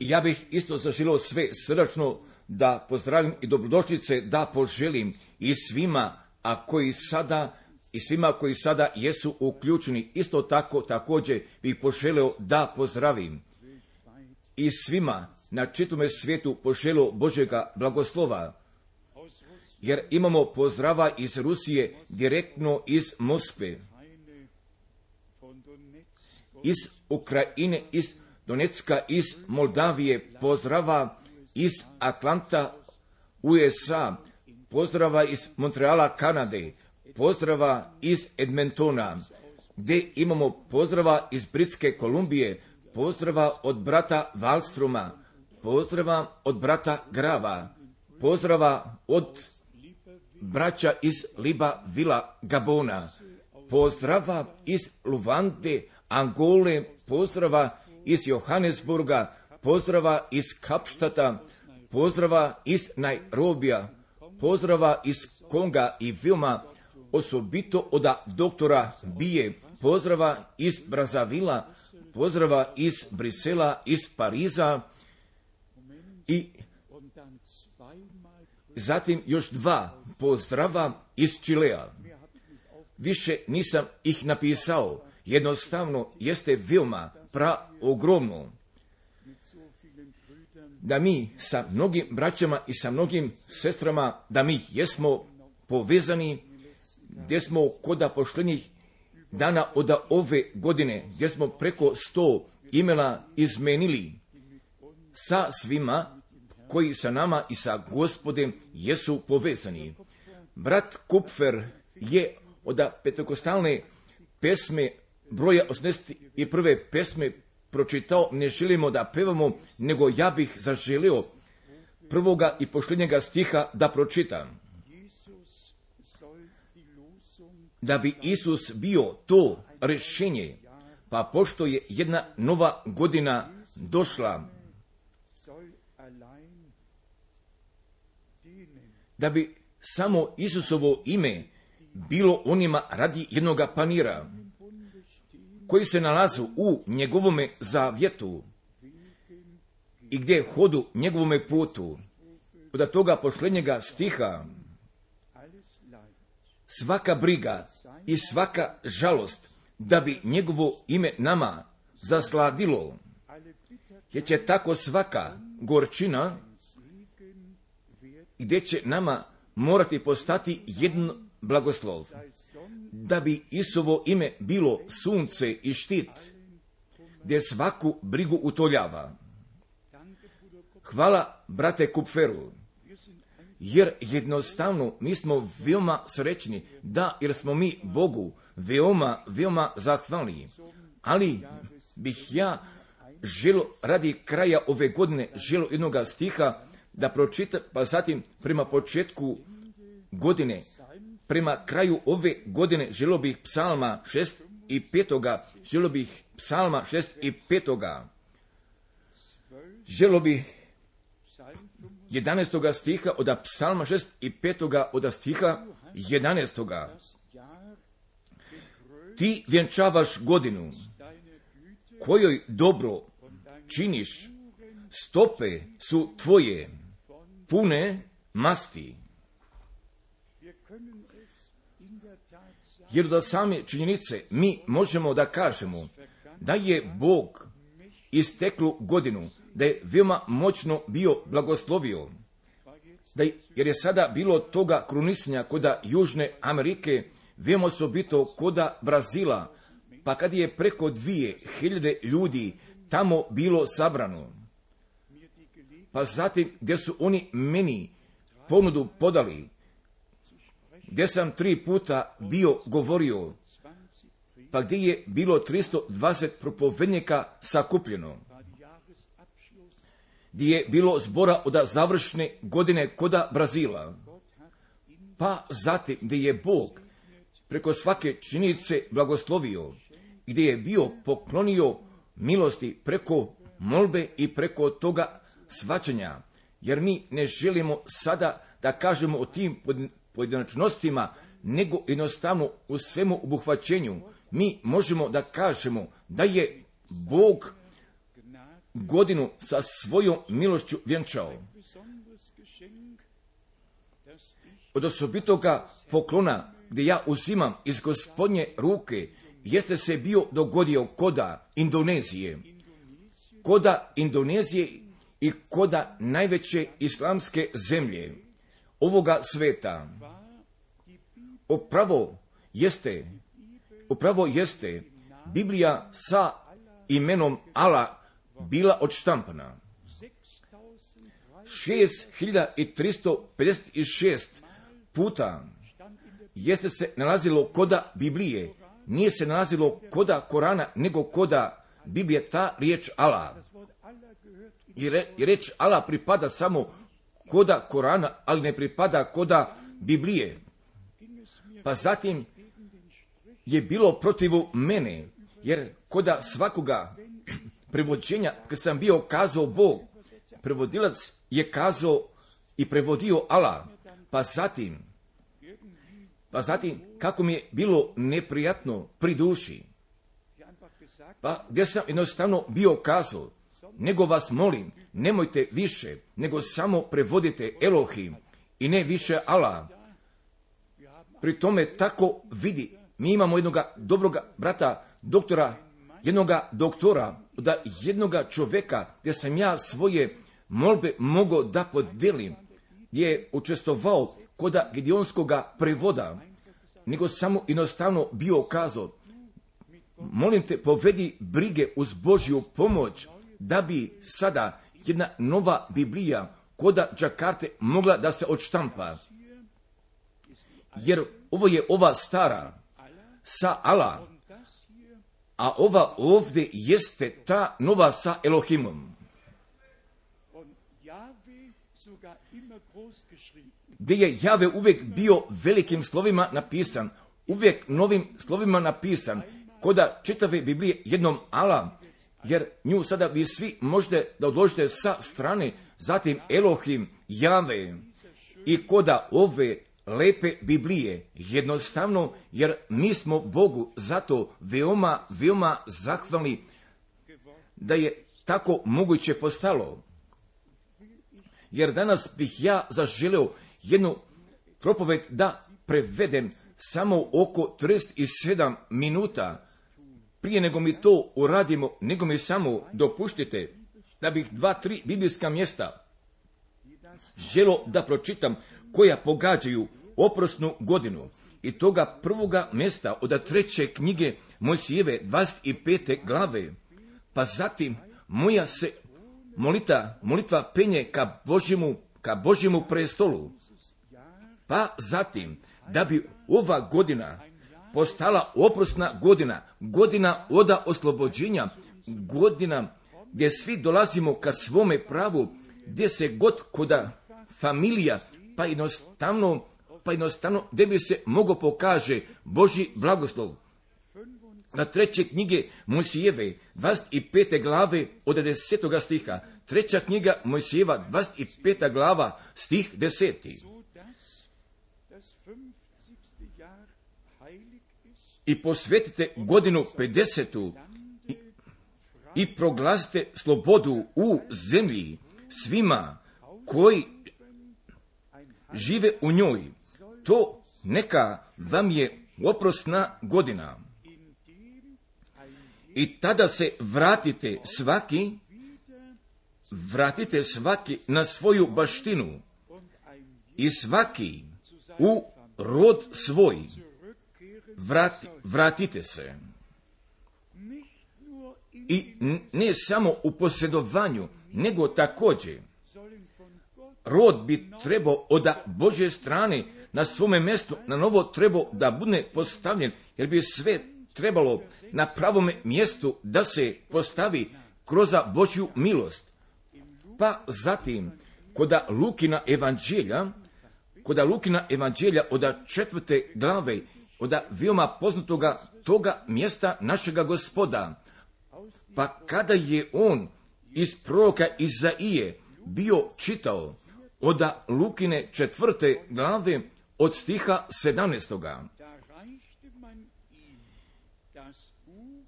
Ja bih isto zaželio sve srdačno da pozdravim i dobrodošlice da poželim i svima, a koji sada i svima koji sada jesu uključeni, isto tako također bih poželio da pozdravim i svima na čitome svijetu poželio Božega blagoslova, jer imamo pozdrava iz Rusije direktno iz Moskve, iz Ukrajine, iz Donetska, iz Moldavije, pozdrava iz Atlanta, USA, pozdrava iz Montreala, Kanade, pozdrava iz Edmontona, gdje imamo pozdrava iz Britske Kolumbije, pozdrava od brata Valstruma, pozdrava od brata Grava, pozdrava od braća iz Liba Vila Gabona, pozdrava iz Luvande, Angole, pozdrava iz Johannesburga, pozdrava iz Kapštata, pozdrava iz Nairobija, pozdrava iz Konga i Vilma, osobito od doktora Bije, pozdrava iz Brazavila, pozdrava iz Brisela, iz Pariza i zatim još dva pozdrava iz Čilea. Više nisam ih napisao, jednostavno jeste Vilma pra ogromno da mi sa mnogim braćama i sa mnogim sestrama, da mi jesmo povezani, gdje smo koda pošlenih dana od ove godine, gdje smo preko sto imena izmenili sa svima koji sa nama i sa gospodem jesu povezani. Brat Kupfer je od petekostalne pesme broja 81. pesme pročitao, ne želimo da pevamo, nego ja bih zaželio prvoga i pošljenjega stiha da pročitam. Da bi Isus bio to rešenje, pa pošto je jedna nova godina došla, da bi samo Isusovo ime bilo onima radi jednoga panira, koji se nalazu u njegovome zavjetu i gdje hodu njegovome putu, od toga pošlenjega stiha, svaka briga i svaka žalost da bi njegovo ime nama zasladilo, jer će tako svaka gorčina gdje će nama morati postati jedan blagoslov da bi Isovo ime bilo sunce i štit, gdje svaku brigu utoljava. Hvala, brate Kupferu, jer jednostavno mi smo veoma srećni, da, jer smo mi Bogu veoma, veoma zahvalni. Ali bih ja želo radi kraja ove godine želo jednog stiha da pročita, pa zatim prema početku godine prema kraju ove godine želo bih psalma 6 i 5. Želo bih psalma 6 i 5. Želo bih 11. stiha od psalma 6 i 5. od stiha 11. Ti vjenčavaš godinu kojoj dobro činiš, stope su tvoje, pune masti. Jer da same činjenice mi možemo da kažemo da je Bog isteklu godinu, da je veoma moćno bio blagoslovio, da je, jer je sada bilo toga krunisanja koda Južne Amerike, veoma osobito koda Brazila, pa kad je preko dvije hiljade ljudi tamo bilo sabrano, pa zatim gdje su oni meni ponudu podali, gdje sam tri puta bio govorio, pa gdje je bilo 320 propovednika sakupljeno, gdje je bilo zbora od završne godine koda Brazila, pa zatim gdje je Bog preko svake činjenice blagoslovio, gdje je bio poklonio milosti preko molbe i preko toga svačanja, jer mi ne želimo sada da kažemo o tim pojedinačnostima, nego jednostavno u svemu obuhvaćenju mi možemo da kažemo da je Bog godinu sa svojom milošću vjenčao. Od osobitoga poklona gdje ja uzimam iz gospodnje ruke, jeste se bio dogodio koda Indonezije. Koda Indonezije i koda najveće islamske zemlje ovoga sveta. Upravo jeste, upravo jeste Biblija sa imenom Ala bila odštampana. 6356 puta jeste se nalazilo koda Biblije, nije se nalazilo koda Korana, nego koda Biblije, ta riječ Allah. I, re, i reč Allah pripada samo koda Korana, ali ne pripada koda Biblije. Pa zatim je bilo protivu mene, jer koda svakoga prevođenja, kad sam bio kazao Bog, prevodilac je kazao i prevodio Allah, pa zatim, pa zatim, kako mi je bilo neprijatno pri duši, pa gdje sam jednostavno bio kazao, nego vas molim, nemojte više, nego samo prevodite Elohim i ne više Allah. Pri tome tako vidi, mi imamo jednog dobroga brata, doktora, jednoga doktora, da jednoga čovjeka, gdje sam ja svoje molbe mogao da podelim, gdje je učestovao koda Gideonskoga prevoda, nego samo jednostavno bio kazao, molim te povedi brige uz Božju pomoć, da bi sada jedna nova Biblija koda Džakarte mogla da se odštampa. Jer ovo je ova stara sa Allah, a ova ovdje jeste ta nova sa Elohimom. Gdje je Jave uvijek bio velikim slovima napisan, uvijek novim slovima napisan, koda čitave Biblije jednom Allah, jer nju sada vi svi možete da odložite sa strane, zatim Elohim, Jave. I koda ove lepe Biblije, jednostavno, jer mi smo Bogu zato veoma, veoma zahvalni da je tako moguće postalo. Jer danas bih ja zaželio jednu propoved da prevedem samo oko 37 minuta, prije nego mi to uradimo, nego mi samo dopuštite da bih dva, tri biblijska mjesta želo da pročitam koja pogađaju oprosnu godinu i toga prvoga mjesta od treće knjige Mojsijeve 25. glave, pa zatim moja se molita, molitva penje ka Božjemu, ka Božjemu prestolu, pa zatim da bi ova godina postala oprosna godina, godina oda oslobođenja, godina gdje svi dolazimo ka svome pravu, gdje se god koda familija, pa jednostavno, pa jednostavno, gdje bi se mogo pokaže Boži blagoslov. Na treće knjige Mojsijeve, 25. glave od 10. stiha, treća knjiga Mojsijeva, 25. glava, stih 10. i posvetite godinu 50. I, i proglasite slobodu u zemlji svima koji žive u njoj. To neka vam je oprosna godina. I tada se vratite svaki, vratite svaki na svoju baštinu i svaki u rod svoj vrati, vratite se. I ne samo u posjedovanju, nego također rod bi trebao od Božje strane na svome mjestu na novo trebao da bude postavljen, jer bi sve trebalo na pravome mjestu da se postavi kroz Božju milost. Pa zatim, koda Lukina evanđelja, koda Lukina evanđelja od četvrte glave od veoma poznatoga toga mjesta našega gospoda. Pa kada je on iz proroka Izaije bio čitao od Lukine četvrte glave od stiha sedamnestoga.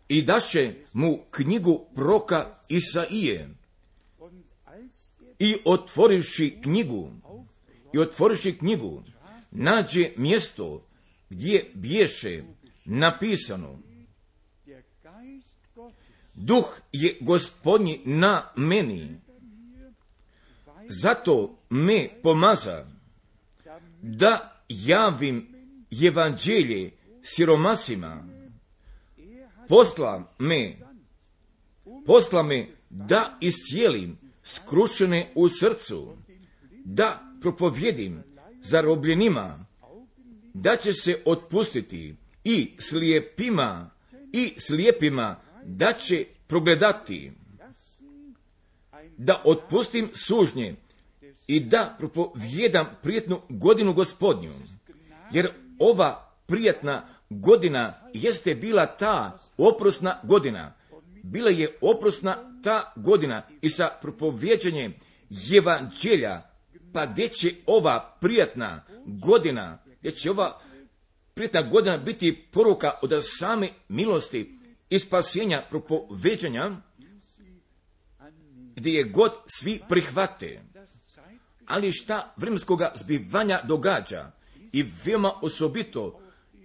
i daše mu knjigu proka Isaije. I otvorivši knjigu, i otvorivši knjigu, nađe mjesto gdje bješe napisano. Duh je gospodnji na meni, zato me pomaza da javim evanđelje siromasima, posla me, posla me da iscijelim skrušene u srcu, da propovjedim zarobljenima, da će se otpustiti i slijepima i slijepima da će progledati, da otpustim sužnje i da propovjedam prijetnu godinu gospodnju, jer ova prijetna godina jeste bila ta oprosna godina. Bila je oprosna ta godina i sa propovjeđenjem evanđelja, pa gdje će ova prijatna godina, gdje će ova prijatna godina biti poruka od same milosti i spasenja propoveđanja, gdje je god svi prihvate. Ali šta vremenskoga zbivanja događa i veoma osobito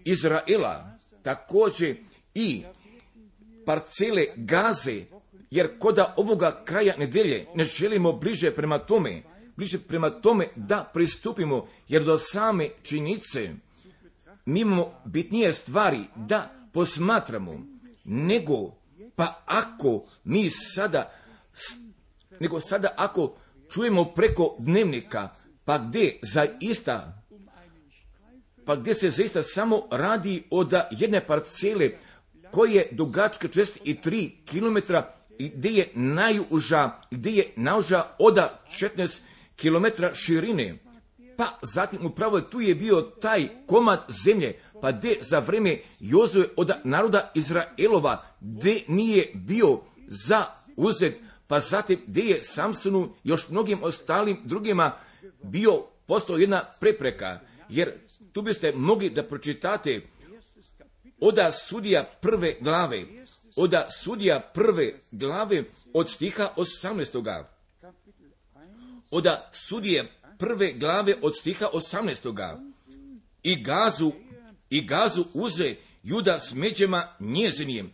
Izraela, također i parcele gaze, jer koda ovoga kraja nedelje ne želimo bliže prema tome, bliže prema tome da pristupimo, jer do same činice mi imamo bitnije stvari da posmatramo, nego pa ako mi sada, nego sada ako čujemo preko dnevnika, pa gdje zaista pa gdje se zaista samo radi od jedne parcele koje je dugačka 43 km i gdje je najuža, gdje je najuža od 14 km širine. Pa zatim upravo tu je bio taj komad zemlje, pa gdje za vrijeme Jozue od naroda Izraelova, gdje nije bio za uzet, pa zatim gdje je Samsonu još mnogim ostalim drugima bio postao jedna prepreka, jer tu biste mogli da pročitate oda sudija prve glave, oda sudija prve glave od stiha 18. Oda sudije prve glave od stiha 18. I gazu, i gazu uze juda s međema njezinijem.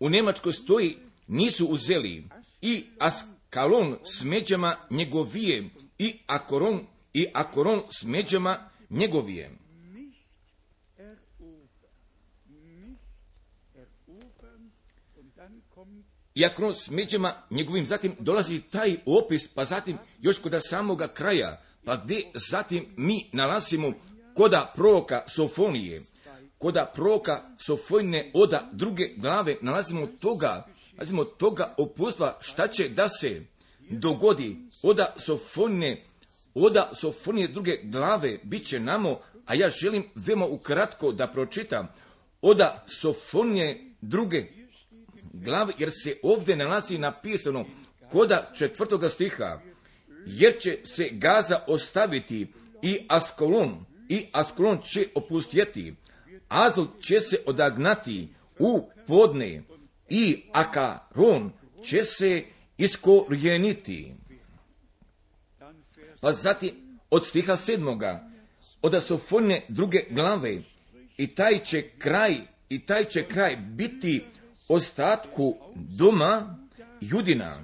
U Nemačkoj stoji nisu uzeli i Askalon s međama njegovije i Akoron i Akoron s međama njegovije. I ako s međama njegovim, zatim dolazi taj opis, pa zatim još kod samoga kraja, pa gdje zatim mi nalazimo koda proroka Sofonije, koda proroka Sofonije oda druge glave, nalazimo toga, nalazimo toga opustva šta će da se dogodi oda Sofonije Oda Sofonije druge glave bit će namo, a ja želim veoma ukratko da pročitam. Oda Sofonije druge glave, jer se ovdje nalazi napisano koda četvrtoga stiha, jer će se Gaza ostaviti i Askolon, i Askolon će opustjeti, Azul će se odagnati u podne i Akaron će se iskorijeniti. Pa zatim od stiha sedmoga, od Asofone druge glave, i taj će kraj, i taj će kraj biti ostatku doma judina.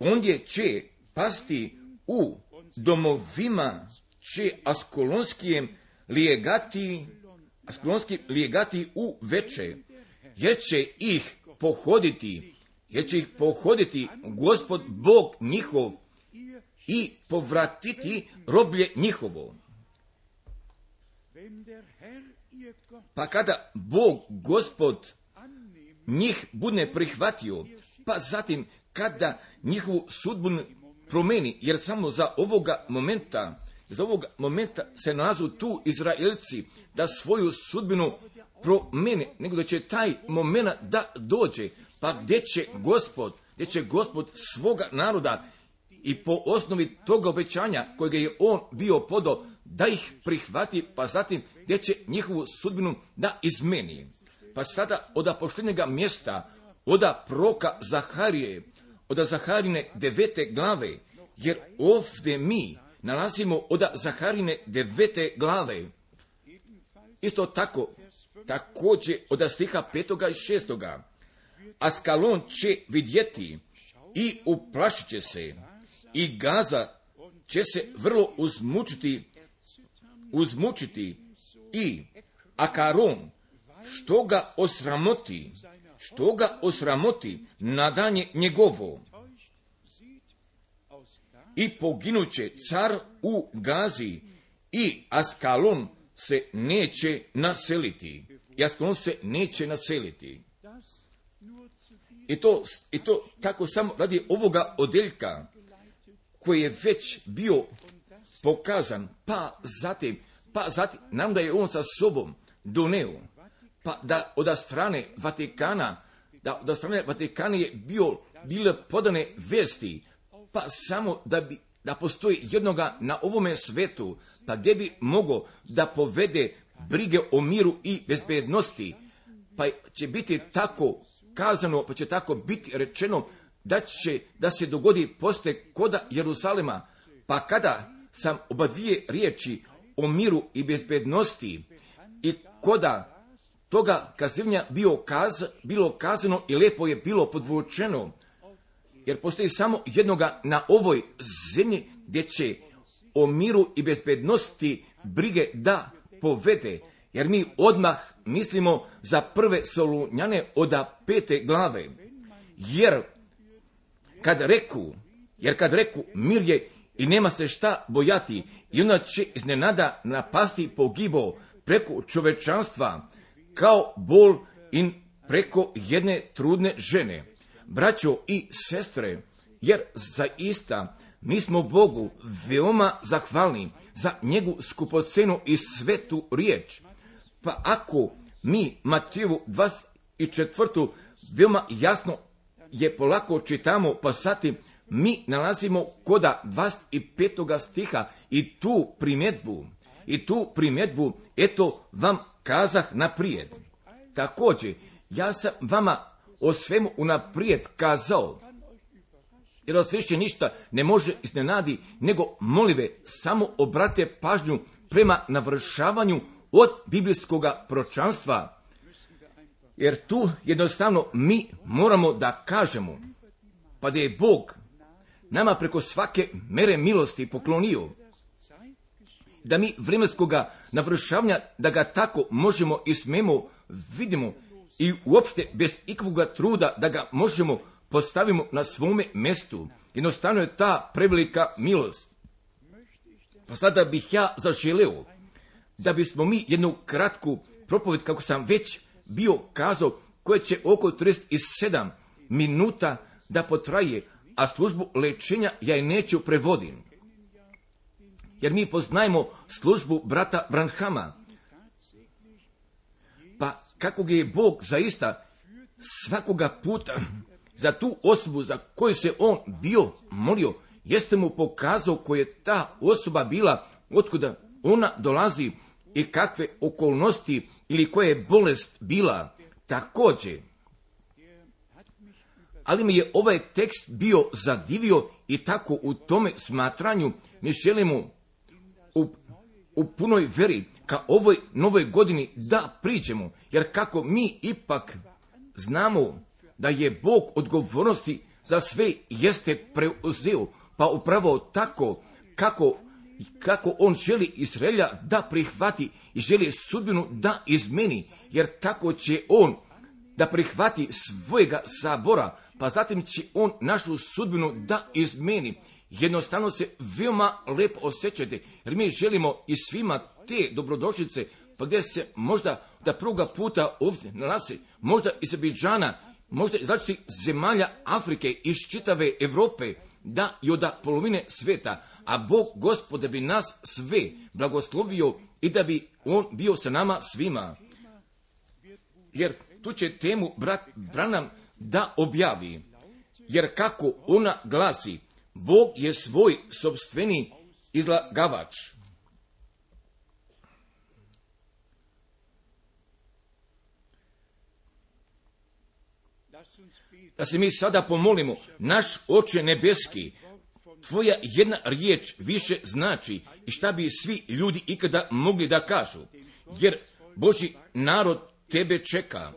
Ondje će pasti u domovima će askolonskijem lijegati, askolonski lijegati u veče, jer će ih pohoditi jer će ih pohoditi gospod Bog njihov i povratiti roblje njihovo. Pa kada Bog, gospod, njih bude prihvatio, pa zatim kada njihovu sudbu promeni, jer samo za ovoga momenta, za ovoga momenta se nalazu tu Izraelci da svoju sudbinu promeni, nego da će taj moment da dođe, pa gdje će gospod, gdje će gospod svoga naroda i po osnovi toga obećanja kojega je on bio podo da ih prihvati, pa zatim gdje će njihovu sudbinu da izmeni. Pa sada od poštenjega mjesta, oda proka Zaharije, od Zaharine devete glave, jer ovdje mi nalazimo od Zaharine devete glave. Isto tako, također od stiha petoga i šestoga. Askalon će vidjeti i uplašit će se i Gaza će se vrlo uzmučiti, uzmučiti i Akaron što ga osramoti, što ga osramoti nadanje njegovo. I poginuće car u Gazi i Askalon se neće naseliti. I Askalon se neće naseliti. I to, I to tako samo radi ovoga odeljka koji je već bio pokazan, pa zatim, pa zatim, nam da je on sa sobom doneo, pa da od strane Vatikana, da od strane Vatikana je bio, bile podane vesti, pa samo da bi da postoji jednoga na ovome svetu, pa gdje bi mogo da povede brige o miru i bezbednosti, pa će biti tako kazano, pa će tako biti rečeno da će da se dogodi poste koda Jerusalema, pa kada sam oba dvije riječi o miru i bezbednosti. I koda toga kazivnja bio kaz, bilo kazano i lepo je bilo podvučeno, jer postoji samo jednoga na ovoj zemlji gdje će o miru i bezbednosti brige da povede, jer mi odmah mislimo za prve solunjane od pete glave. Jer kad reku, jer kad reku mir je i nema se šta bojati i onda će iznenada napasti pogibo preko čovečanstva kao bol in preko jedne trudne žene. Braćo i sestre, jer zaista mi smo Bogu veoma zahvalni za njegu skupocenu i svetu riječ. Pa ako mi Matijevu 24. veoma jasno je polako čitamo, pa sati mi nalazimo koda 25. stiha i tu primjedbu, i tu primjedbu, eto vam kazah naprijed. Također, ja sam vama o svemu unaprijed kazao, jer vas više ništa ne može iznenadi, nego molive samo obrate pažnju prema navršavanju od biblijskog pročanstva. Jer tu jednostavno mi moramo da kažemo, pa da je Bog nama preko svake mere milosti poklonio, da mi vremenskoga navršavanja, da ga tako možemo i smemo vidimo i uopšte bez ikvoga truda da ga možemo postavimo na svome mestu. Jednostavno je ta prevelika milost. Pa sada bih ja zaželeo da bismo mi jednu kratku propoved, kako sam već bio kazao, koje će oko 37 minuta da potraje, a službu lečenja ja je neću prevodim. Jer mi poznajemo službu brata Branhama. Pa kako je Bog zaista svakoga puta za tu osobu za koju se on bio molio, jeste mu pokazao koja je ta osoba bila, otkuda ona dolazi i kakve okolnosti ili koja je bolest bila također. Ali mi je ovaj tekst bio zadivio i tako u tome smatranju mi želimo u, u punoj veri ka ovoj novoj godini da priđemo, jer kako mi ipak znamo da je Bog odgovornosti za sve jeste preuzeo, pa upravo tako kako, kako on želi Izraelja da prihvati i želi sudbinu da izmeni, jer tako će on da prihvati svojega sabora, pa zatim će on našu sudbinu da izmeni. Jednostavno se veoma lepo osjećate, jer mi želimo i svima te dobrodošlice, pa gdje se možda da pruga puta ovdje nalazi, možda iz Abidžana, možda iz različitih zemalja Afrike, iz čitave Europe, da i od polovine sveta, a Bog gospod da bi nas sve blagoslovio i da bi On bio sa nama svima. Jer tu će temu brat Branam da objavi. Jer kako ona glasi, Bog je svoj sobstveni izlagavač. da se mi sada pomolimo, naš oče nebeski, tvoja jedna riječ više znači i šta bi svi ljudi ikada mogli da kažu. Jer Boži narod tebe čeka,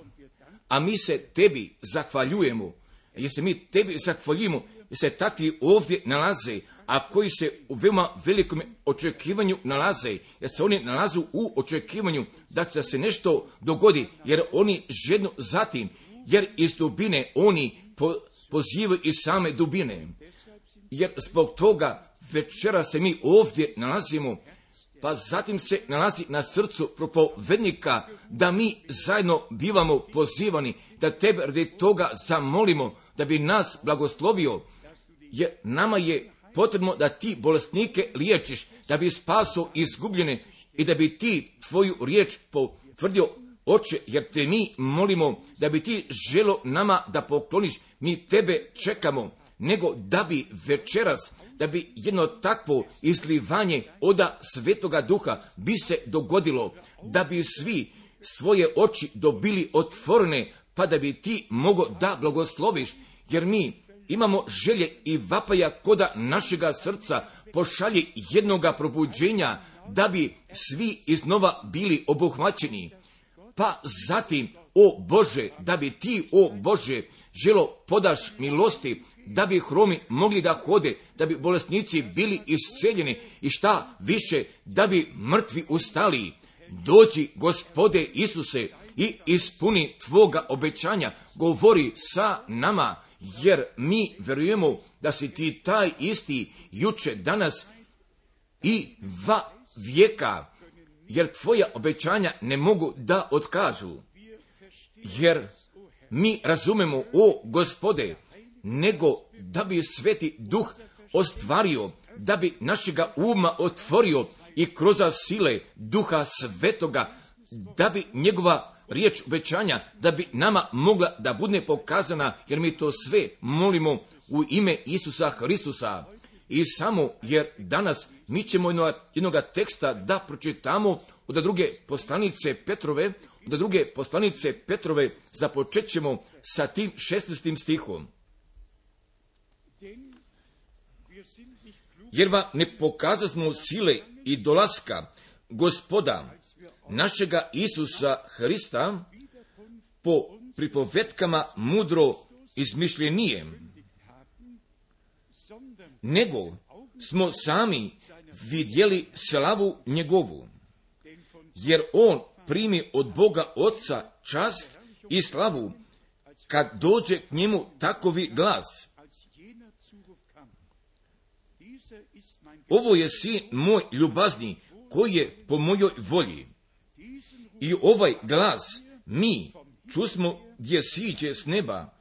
a mi se tebi zahvaljujemo. Jer se mi tebi zahvaljujemo, jer se takvi ovdje nalaze, a koji se u veoma velikom očekivanju nalaze, jer se oni nalazu u očekivanju da se nešto dogodi, jer oni žedno zatim, jer iz dubine oni pozivaju iz same dubine. Jer zbog toga večera se mi ovdje nalazimo, pa zatim se nalazi na srcu propovednika da mi zajedno bivamo pozivani, da tebe radi toga zamolimo, da bi nas blagoslovio, jer nama je potrebno da ti bolesnike liječiš, da bi spaso izgubljene i da bi ti tvoju riječ potvrdio oče, jer te mi molimo da bi ti želo nama da pokloniš, mi tebe čekamo, nego da bi večeras, da bi jedno takvo izlivanje oda svetoga duha bi se dogodilo, da bi svi svoje oči dobili otvorene, pa da bi ti mogo da blagosloviš, jer mi imamo želje i vapaja koda našega srca pošalje jednoga probuđenja da bi svi iznova bili obuhvaćeni. Pa zatim, o Bože, da bi ti, o Bože, želo podaš milosti, da bi hromi mogli da hode, da bi bolesnici bili isceljeni i šta više, da bi mrtvi ustali. Dođi, gospode Isuse, i ispuni tvoga obećanja, govori sa nama, jer mi verujemo da si ti taj isti juče, danas i va vijeka, jer tvoja obećanja ne mogu da otkažu. Jer mi razumemo, o gospode, nego da bi sveti duh ostvario, da bi našega uma otvorio i kroz sile duha svetoga, da bi njegova riječ obećanja da bi nama mogla da bude pokazana, jer mi to sve molimo u ime Isusa Hristusa. I samo jer danas mi ćemo jednog teksta da pročitamo od druge poslanice Petrove, od druge poslanice Petrove započet ćemo sa tim 16. stihom. Jer vam ne pokazasmo sile i dolaska gospoda našega Isusa Hrista po pripovetkama mudro izmišljenijem, nego smo sami vidjeli slavu njegovu, jer on primi od Boga Otca čast i slavu kad dođe k njemu takovi glas. Ovo je sin moj ljubazni koji je po mojoj volji. I ovaj glas mi čusmo gdje siđe s neba,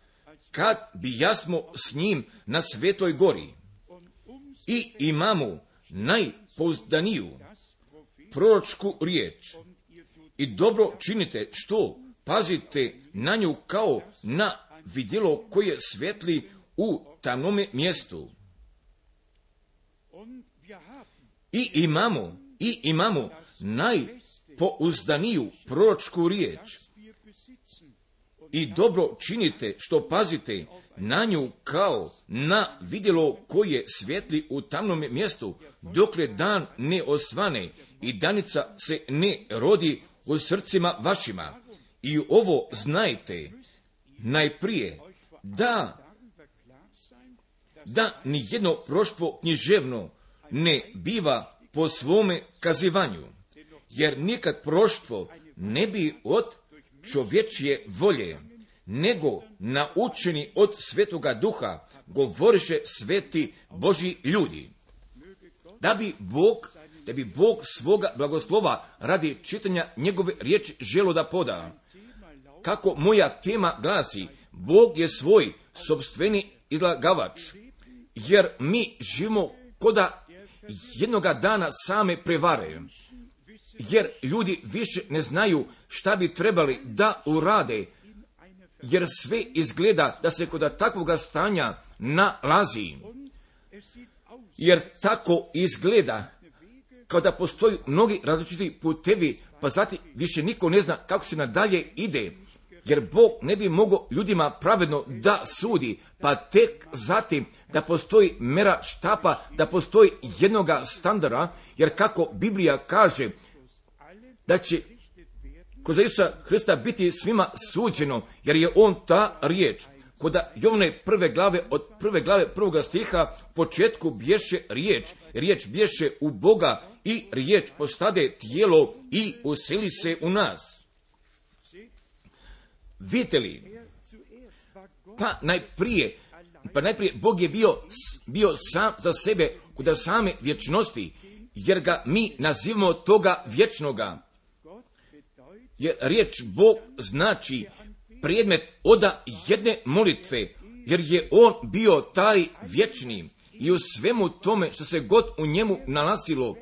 kad bi jasmo s njim na svetoj gori. I imamo najpouzdaniju proročku riječ. I dobro činite što pazite na nju kao na vidjelo koje svetli u tamnome mjestu. I imamo, i imamo naj pouzdaniju proročku riječ i dobro činite što pazite na nju kao na vidjelo koje svijetli u tamnom mjestu, dokle dan ne osvane i danica se ne rodi u srcima vašima. I ovo znajte najprije da da ni jedno proštvo književno ne biva po svome kazivanju jer nikad proštvo ne bi od čovječje volje, nego naučeni od svetoga duha, govoriše sveti Boži ljudi. Da bi Bog, da bi Bog svoga blagoslova radi čitanja njegove riječi želo da poda. Kako moja tema glasi, Bog je svoj sobstveni izlagavač, jer mi živimo koda jednoga dana same prevare jer ljudi više ne znaju šta bi trebali da urade, jer sve izgleda da se kod takvoga stanja nalazi. Jer tako izgleda kao da postoji mnogi različiti putevi, pa zatim više niko ne zna kako se nadalje ide. jer Bog ne bi mogao ljudima pravedno da sudi, pa tek zatim da postoji mera štapa, da postoji jednoga standarda, jer kako Biblija kaže da će kroz Isusa Hrista biti svima suđeno, jer je on ta riječ. Kod Jovne prve glave, od prve glave prvoga stiha, početku bješe riječ, riječ bješe u Boga i riječ postade tijelo i usili se u nas. Vidite li, pa najprije, pa najprije Bog je bio, bio sam za sebe kod same vječnosti, jer ga mi nazivamo toga vječnoga. Jer riječ Bog znači predmet oda jedne molitve, jer je on bio taj vječni i u svemu tome što se god u njemu nalazilo,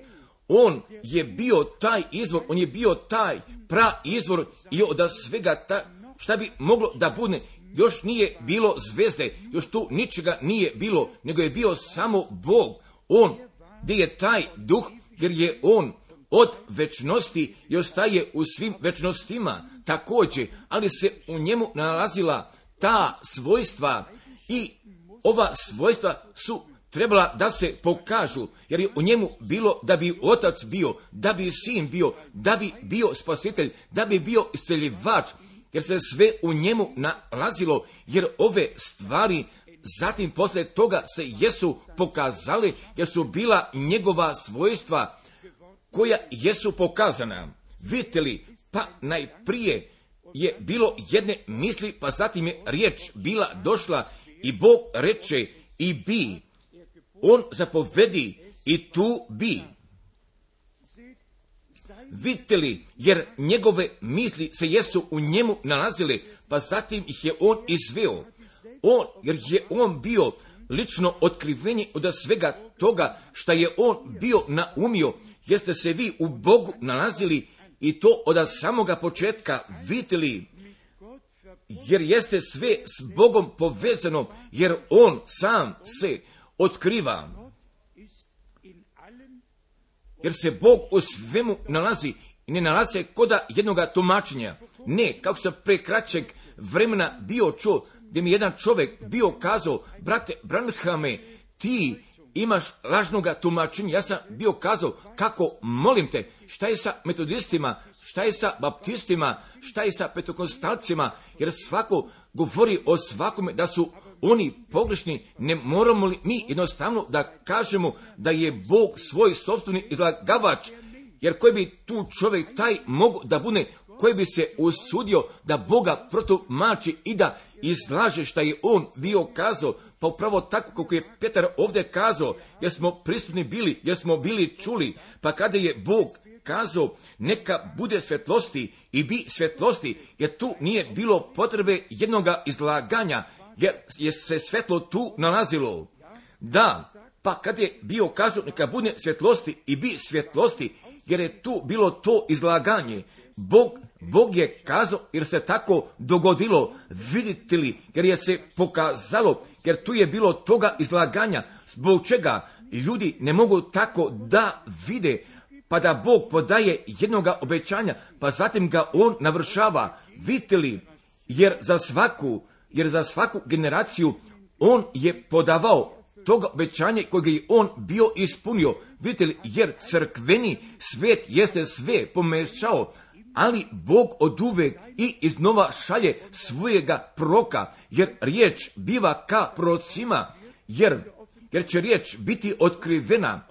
on je bio taj izvor, on je bio taj pra izvor i od svega ta, šta bi moglo da bude, još nije bilo zvezde, još tu ničega nije bilo, nego je bio samo Bog. On, gdje je taj duh, jer je on od večnosti i ostaje u svim večnostima također, ali se u njemu nalazila ta svojstva i ova svojstva su trebala da se pokažu, jer je u njemu bilo da bi otac bio, da bi sin bio, da bi bio spasitelj, da bi bio isceljivač, jer se sve u njemu nalazilo, jer ove stvari zatim posle toga se jesu pokazali, jer su bila njegova svojstva koja jesu pokazana. Vidite li, pa najprije je bilo jedne misli, pa zatim je riječ bila došla i Bog reče i bi. On zapovedi i tu bi. Vidite li, jer njegove misli se jesu u njemu nalazile, pa zatim ih je on izveo. On, jer je on bio lično otkrivenje od svega toga što je on bio naumio, jer ste se vi u Bogu nalazili i to od samoga početka vidjeli, jer jeste sve s Bogom povezano, jer On sam se otkriva. Jer se Bog u svemu nalazi i ne nalazi se koda jednoga tumačenja. Ne, kako se pre kraćeg vremena bio čuo, gdje mi jedan čovjek bio kazao, brate Branhame, ti imaš lažnoga tumačenja. Ja sam bio kazao kako, molim te, šta je sa metodistima, šta je sa baptistima, šta je sa petokostalcima, jer svako govori o svakome da su oni pogrešni, ne moramo li mi jednostavno da kažemo da je Bog svoj sobstveni izlagavač, jer koji bi tu čovjek taj mogu da bude, koji bi se usudio da Boga protumači i da izlaže šta je on bio kazao, pa upravo tako kako je Petar ovdje kazao, jer smo prisutni bili, jer smo bili čuli, pa kada je Bog kazao neka bude svetlosti i bi svetlosti, jer tu nije bilo potrebe jednoga izlaganja, jer je se svetlo tu nalazilo. Da, pa kad je bio kazao neka bude svjetlosti i bi svjetlosti, jer je tu bilo to izlaganje. Bog, Bog je kazao jer se tako dogodilo, vidite li, jer je se pokazalo, jer tu je bilo toga izlaganja, zbog čega ljudi ne mogu tako da vide, pa da Bog podaje jednoga obećanja, pa zatim ga on navršava, vidite li, jer za svaku, jer za svaku generaciju on je podavao toga obećanja kojeg je on bio ispunio. Vidite li, jer crkveni svet jeste sve pomešao, ali Bog od uvek i iznova šalje svojega proka, jer riječ biva ka procima, jer, jer će riječ biti otkrivena,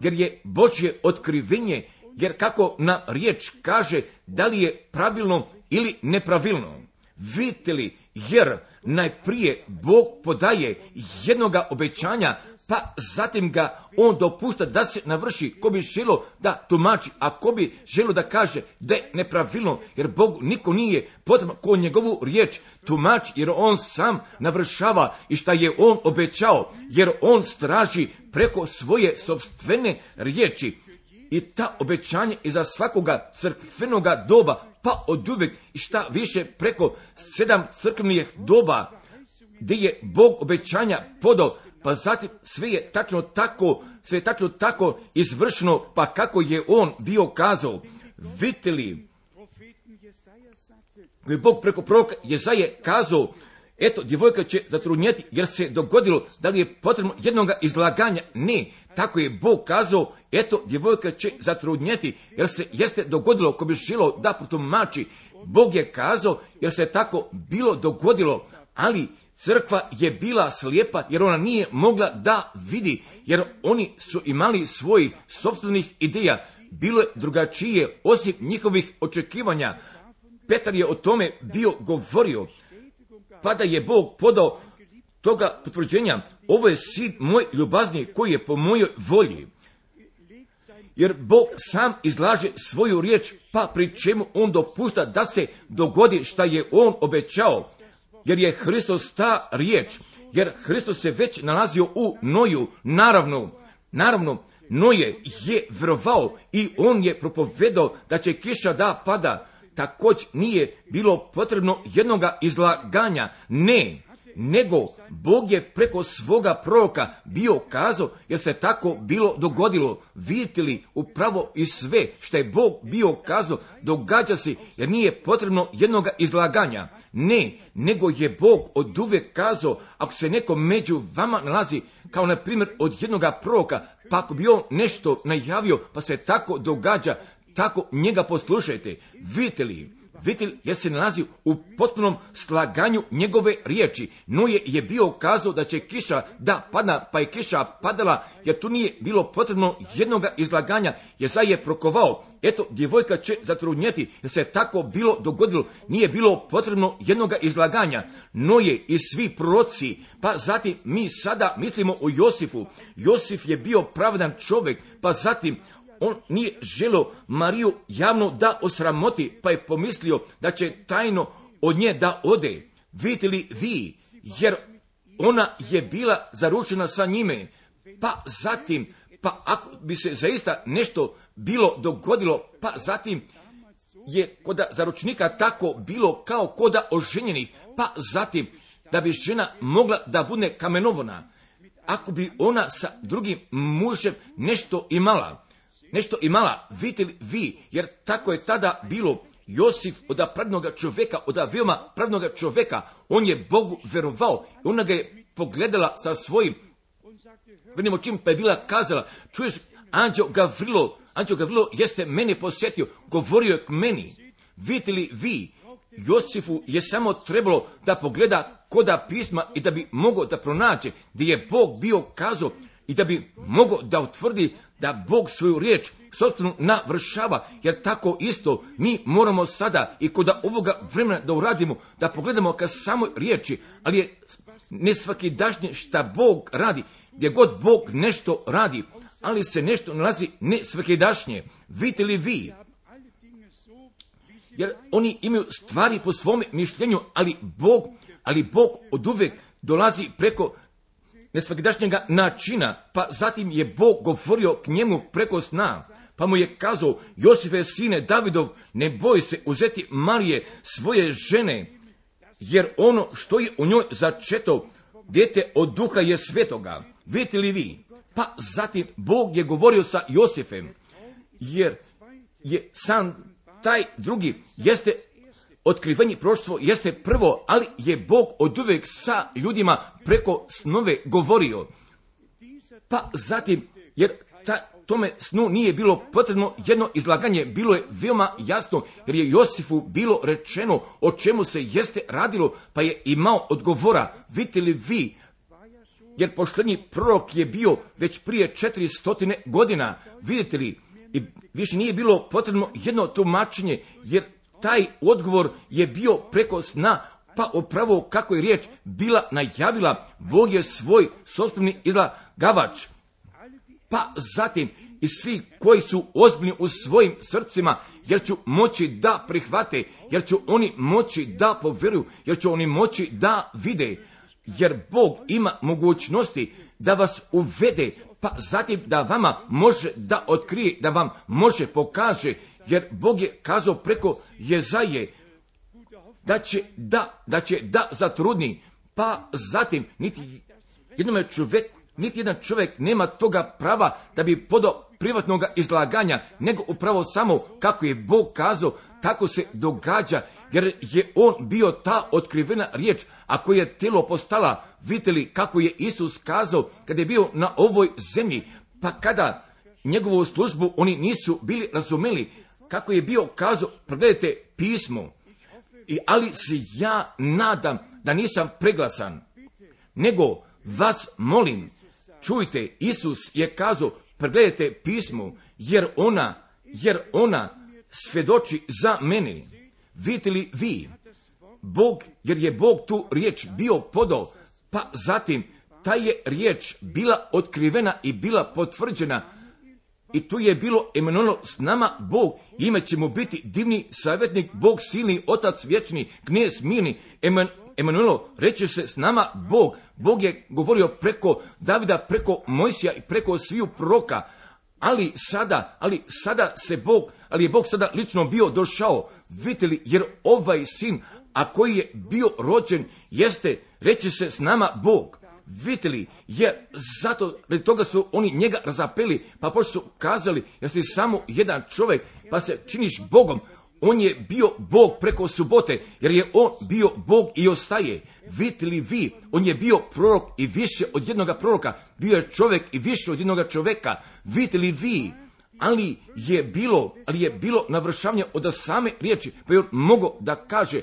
jer je Božje otkrivenje, jer kako na riječ kaže da li je pravilno ili nepravilno. Vidite li, jer najprije Bog podaje jednoga obećanja, pa zatim ga on dopušta da se navrši ko bi želo da tumači, a ko bi želo da kaže da je nepravilno, jer Bog niko nije potrebno ko njegovu riječ tumači, jer on sam navršava i šta je on obećao, jer on straži preko svoje sobstvene riječi. I ta obećanje iza svakoga crkvenoga doba, pa od uvijek i šta više preko sedam crkvenih doba, gdje je Bog obećanja podao, pa zatim sve je tačno tako, sve je tačno tako izvršeno, pa kako je on bio kazao. Vidite li, koji je Bog preko proroka Jezaje kazao, eto, djevojka će zatrudnjeti jer se dogodilo da li je potrebno jednog izlaganja. Ne, tako je Bog kazao, eto, djevojka će zatrudnjeti jer se jeste dogodilo ko bi žilo da protumači. Bog je kazao jer se tako bilo dogodilo, ali crkva je bila slijepa jer ona nije mogla da vidi, jer oni su imali svojih sobstvenih ideja, bilo je drugačije osim njihovih očekivanja. Petar je o tome bio govorio, pa da je Bog podao toga potvrđenja, ovo je sin moj ljubazni koji je po mojoj volji. Jer Bog sam izlaže svoju riječ, pa pri čemu on dopušta da se dogodi šta je on obećao. Jer je Hristos ta riječ, jer Hristos se već nalazio u Noju, naravno, naravno, Noje je vjerovao i on je propovedao da će kiša da pada, također nije bilo potrebno jednoga izlaganja, ne, nego Bog je preko svoga proroka bio kazao, jer se tako bilo dogodilo. Vidite li upravo i sve što je Bog bio kazao, događa se, jer nije potrebno jednoga izlaganja. Ne, nego je Bog od uvijek kazao, ako se neko među vama nalazi, kao na primjer od jednoga proroka, pa ako bi on nešto najavio, pa se tako događa, tako njega poslušajte. Vidite li, Vitil je se nalazi u potpunom slaganju njegove riječi. Noje je bio kazao da će kiša da padna, pa je kiša padala, jer tu nije bilo potrebno jednog izlaganja. Jezaj je prokovao, eto, djevojka će zatrudnjeti, jer se tako bilo dogodilo, nije bilo potrebno jednog izlaganja. Noje i svi proroci, pa zatim mi sada mislimo o Josifu. Josif je bio pravedan čovjek, pa zatim on nije želio Mariju javno da osramoti, pa je pomislio da će tajno od nje da ode. Vidite li vi, jer ona je bila zaručena sa njime, pa zatim, pa ako bi se zaista nešto bilo dogodilo, pa zatim je kod zaručnika tako bilo kao koda oženjenih, pa zatim da bi žena mogla da bude kamenovana, ako bi ona sa drugim mužem nešto imala nešto imala, vidite vi, jer tako je tada bilo. Josif od pravnog čovjeka, od veoma pravnog čovjeka, on je Bogu verovao, ona ga je pogledala sa svojim. Vidimo čim pa je bila kazala, čuješ, Anđeo Gavrilo, Anđeo Gavrilo jeste mene posjetio, govorio je k meni. Vidite li vi, Josifu je samo trebalo da pogleda koda pisma i da bi mogao da pronađe gdje je Bog bio kazao i da bi mogao da utvrdi da Bog svoju riječ sobstveno navršava, jer tako isto mi moramo sada i kod ovoga vremena da uradimo, da pogledamo ka samoj riječi, ali je ne svaki dašnje šta Bog radi, gdje god Bog nešto radi, ali se nešto nalazi ne svaki dašnje. Vidite li vi? Jer oni imaju stvari po svome mišljenju, ali Bog, ali Bog od uvijek dolazi preko nesvakidašnjega načina, pa zatim je Bog govorio k njemu preko sna, pa mu je kazao, Josife sine Davidov, ne boj se uzeti Marije svoje žene, jer ono što je u njoj začeto, djete od duha je svetoga. Vidite li vi? Pa zatim Bog je govorio sa Josifem, jer je sam taj drugi jeste otkrivanje proštvo jeste prvo, ali je Bog od uvijek sa ljudima preko snove govorio. Pa zatim, jer ta, tome snu nije bilo potrebno jedno izlaganje, bilo je veoma jasno, jer je Josifu bilo rečeno o čemu se jeste radilo, pa je imao odgovora. Vidite li vi, jer poštenji prorok je bio već prije 400 godina, vidite li, i više nije bilo potrebno jedno tumačenje, jer taj odgovor je bio preko sna, pa upravo kako je riječ bila najavila, Bog je svoj sobstveni izlagavač. Pa zatim i svi koji su ozbiljni u svojim srcima, jer ću moći da prihvate, jer ću oni moći da povjeruju, jer će oni moći da vide, jer Bog ima mogućnosti da vas uvede, pa zatim da vama može da otkrije, da vam može pokaže, jer Bog je kazao preko Jezaje da će da, da će da zatrudni, pa zatim niti jednome čovjeku, niti jedan čovjek nema toga prava da bi podao privatnog izlaganja, nego upravo samo kako je Bog kazao tako se događa, jer je on bio ta otkrivena riječ, a koja je tijelo postala, vidite li kako je Isus kazao kada je bio na ovoj zemlji, pa kada njegovu službu oni nisu bili razumeli, kako je bio kazao, pregledajte pismo, I, ali se ja nadam da nisam preglasan, nego vas molim, čujte, Isus je kazao, pregledajte pismo, jer ona, jer ona svedoči za mene. Vidite li vi, Bog, jer je Bog tu riječ bio podao, pa zatim ta je riječ bila otkrivena i bila potvrđena i tu je bilo Emanuel s nama Bog, ime će mu biti divni savjetnik, Bog silni, otac vječni, knjez mirni, Eman, Emanuelo, reče se s nama Bog. Bog je govorio preko Davida, preko Mojsija i preko sviju proroka. Ali sada, ali sada se Bog, ali je Bog sada lično bio došao. Vidite li, jer ovaj sin, a koji je bio rođen, jeste, reče se s nama Bog. Vidite li, je zato, radi toga su oni njega razapeli, pa pošto su kazali, jer si samo jedan čovjek, pa se činiš Bogom, on je bio Bog preko subote, jer je on bio Bog i ostaje. Vidite li vi, on je bio prorok i više od jednoga proroka, bio je čovjek i više od jednoga čovjeka. Vidite li vi, ali je bilo, ali je bilo navršavanje od same riječi, pa je on mogao da kaže,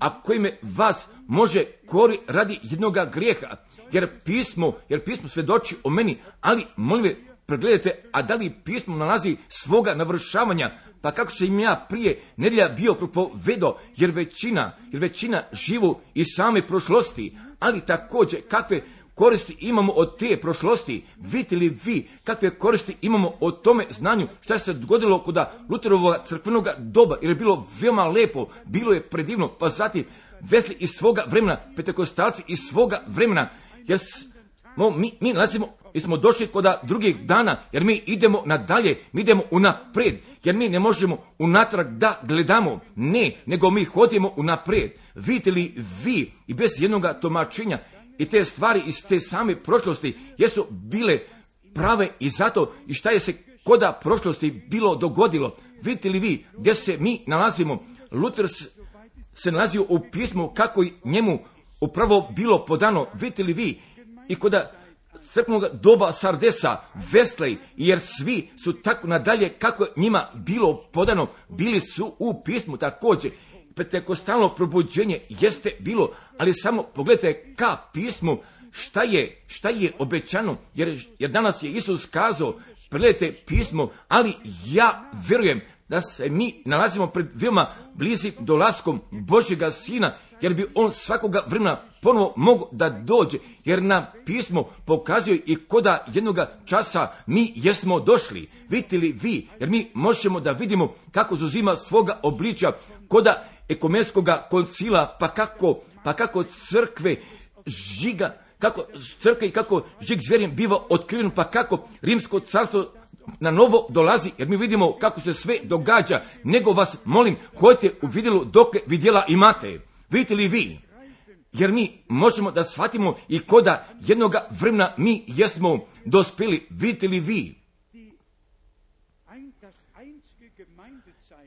a me vas može kori radi jednoga grijeha, jer pismo, jer pismo svedoči o meni, ali molim ve, pregledajte, a da li pismo nalazi svoga navršavanja, pa kako se im ja prije nedjelja bio propovedo, jer većina, jer većina živu i same prošlosti, ali također kakve koristi imamo od te prošlosti, vidite li vi kakve koristi imamo od tome znanju, šta se dogodilo kod Luterovog crkvenog doba, jer je bilo veoma lepo, bilo je predivno, pa zatim vesli iz svoga vremena, petekostalci iz svoga vremena, jer smo, mi, mi nalazimo i smo došli kod drugih dana, jer mi idemo nadalje, mi idemo unaprijed, jer mi ne možemo unatrag da gledamo, ne, nego mi hodimo unaprijed. Vidite li vi i bez jednog tumačenja i te stvari iz te same prošlosti jesu bile prave i zato i šta je se koda prošlosti bilo dogodilo. Vidite li vi gdje se mi nalazimo? Luther se nalazio u pismu kako njemu upravo bilo podano. Vidite li vi i koda crkvenog doba Sardesa, Veslej, jer svi su tako nadalje kako njima bilo podano, bili su u pismu također. Pentekostalno probuđenje jeste bilo, ali samo pogledajte ka pismu šta je, šta je obećano, jer, jer danas je Isus kazao, pregledajte pismo, ali ja vjerujem da se mi nalazimo pred veoma blizi dolaskom Božjega Sina, jer bi on svakoga vremena ponovo mogu da dođe, jer nam pismo pokazuje i koda jednoga časa mi jesmo došli. Vidite li vi, jer mi možemo da vidimo kako zuzima svoga obličja koda ekumenskoga koncila, pa kako, pa kako crkve žiga, kako crkve i kako žig zvjerin biva otkriven, pa kako rimsko carstvo na novo dolazi, jer mi vidimo kako se sve događa, nego vas molim, hojte u vidjelu dok vidjela imate. Vidite li vi? Jer mi možemo da shvatimo i koda jednoga vremena mi jesmo dospjeli. Vidite li vi?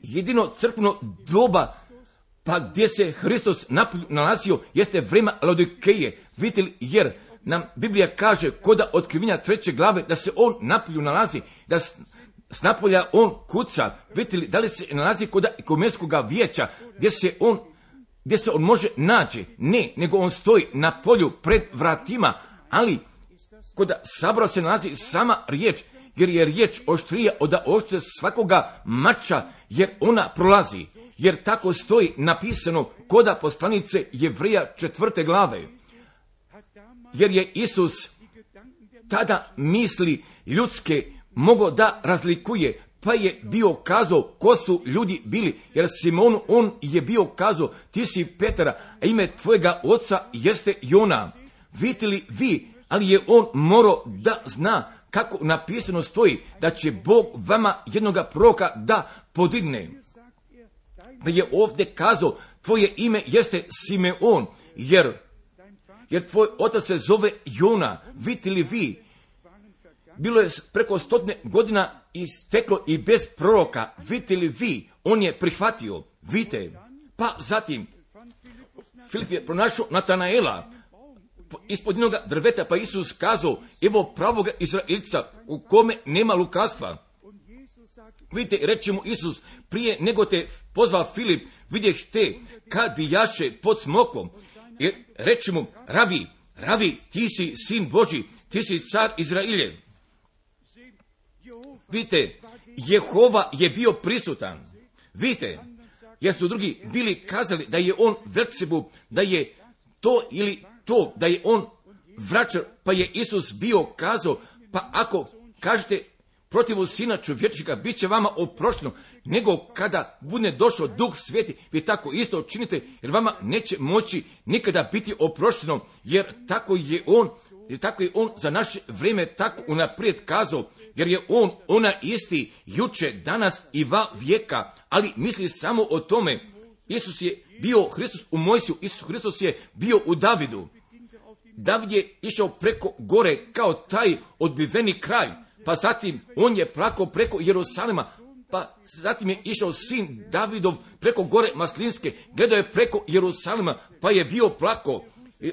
Jedino crkveno doba pa gdje se Hristos nalazio jeste vrema Laodikeje. Vidite li, jer nam Biblija kaže koda otkrivinja treće glave da se on napolju nalazi, da s napolja on kuca. Vidite li, da li se nalazi koda ekumenskoga vijeća gdje se on gdje se on može naći. Ne, nego on stoji na polju pred vratima, ali kod sabora se nalazi sama riječ, jer je riječ oštrija od oštre svakoga mača, jer ona prolazi. Jer tako stoji napisano koda poslanice Jevrija četvrte glave. Jer je Isus tada misli ljudske mogao da razlikuje pa je bio kazao ko su ljudi bili, jer Simon, on je bio kazao, ti si Petara, a ime tvojega oca jeste Jona. Vidite li vi, ali je on morao da zna kako napisano stoji, da će Bog vama jednoga proka da podigne. Da je ovdje kazao, tvoje ime jeste Simeon, jer, jer tvoj otac se zove Jona. Vidite li vi, bilo je preko stotne godina isteklo i bez proroka. Vidite li vi, on je prihvatio. Vidite. Pa zatim, Filip je pronašao Natanaela ispod jednog drveta, pa Isus kazao, evo pravoga Izraelica u kome nema lukastva. Vidite, reče mu Isus, prije nego te pozva Filip, vidjeh te, kad bi jaše pod smokom. I reče mu, ravi, ravi, ti si sin Boži, ti si car Izrailjev. Vidite, Jehova je bio prisutan. Vidite, jer su drugi bili kazali da je on Velsebu, da je to ili to, da je on vraćar, pa je Isus bio kazao, pa ako kažete protiv sina čovječika, bit će vama oprošteno, nego kada bude došao duh sveti, vi tako isto činite, jer vama neće moći nikada biti oprošteno, jer tako je on, jer tako je on za naše vrijeme tako unaprijed kazao, jer je on ona isti juče, danas i va vijeka, ali misli samo o tome. Isus je bio Hristos u Mojsiju, Isus Hristos je bio u Davidu. David je išao preko gore kao taj odbiveni kralj, pa zatim on je plakao preko Jerusalima, pa zatim je išao sin Davidov preko gore Maslinske, gledao je preko Jerusalima, pa je bio plako,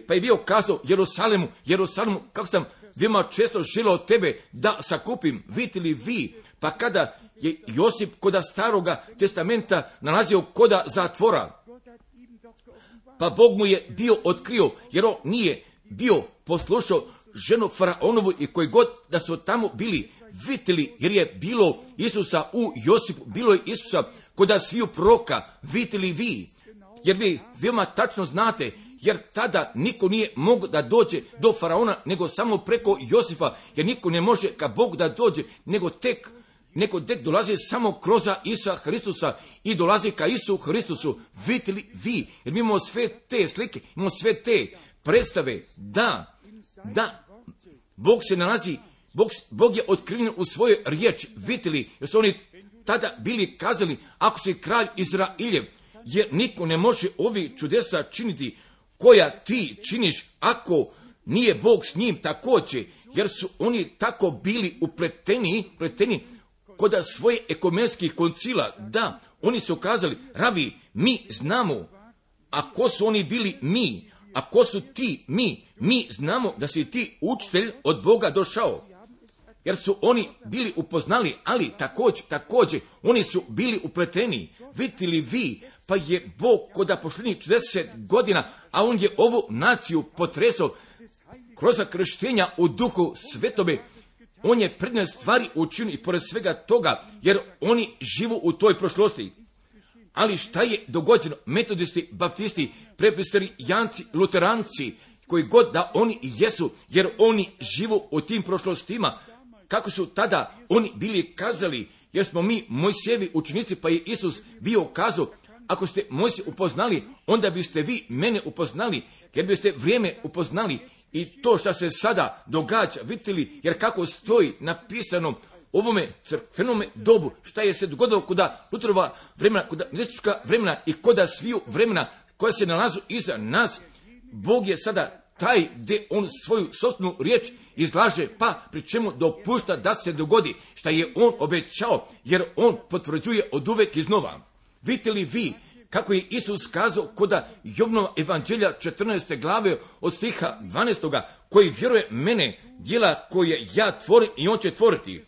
pa je bio kazao Jerusalemu, Jerusalemu, kako sam vima često želao tebe da sakupim, vidite vi, pa kada je Josip koda staroga testamenta nalazio koda zatvora, pa Bog mu je bio otkrio, jer on nije bio poslušao ženu faraonovu i koji god da su tamo bili vitili, jer je bilo Isusa u Josipu, bilo je Isusa koda sviju proka, vitili vi, jer vi veoma tačno znate, jer tada niko nije mogao da dođe do faraona, nego samo preko Josifa, jer niko ne može ka Bog da dođe, nego tek neko tek dolazi samo kroz Isa Hristusa i dolazi ka Isu Hristusu. Vidite li vi? Jer mi imamo sve te slike, imamo sve te predstave. Da, da, Bog se nalazi, Bog, Bog je otkriven u svojoj riječi. Vidite li? Jer su oni tada bili kazali, ako si kralj Izrailjev, jer niko ne može ovi čudesa činiti koja ti činiš ako nije Bog s njim također, jer su oni tako bili upleteni, upleteni kod svoje ekomenskih koncila, da, oni su kazali, ravi, mi znamo, a ko su oni bili mi, a ko su ti mi, mi znamo da si ti učitelj od Boga došao. Jer su oni bili upoznali, ali također, također, oni su bili upleteni. Vidite li vi, pa je Bog koda pošljeni 40 godina, a on je ovu naciju potresao kroz krštenja u duhu svetome, on je predne stvari učinio i pored svega toga, jer oni živu u toj prošlosti. Ali šta je dogođeno? Metodisti, baptisti, janci, luteranci, koji god da oni jesu, jer oni živu u tim prošlostima. Kako su tada oni bili kazali, jer smo mi Mojsijevi učenici, pa je Isus bio kazao, ako ste Mojsije upoznali, onda biste vi mene upoznali, jer biste vrijeme upoznali, i to što se sada događa, vidite li, jer kako stoji napisano ovome crkvenome dobu, šta je se dogodilo kuda Lutrova vremena, kuda mjesečka vremena i koda sviju vremena koja se nalazu iza nas, Bog je sada taj gdje on svoju sobstvenu riječ izlaže, pa pri čemu dopušta da se dogodi šta je on obećao, jer on potvrđuje od uvek iznova. Vidite li vi kako je Isus kazao koda Jovnova evanđelja 14. glave od stiha 12. koji vjeruje mene, djela koje ja tvorim i on će tvoriti.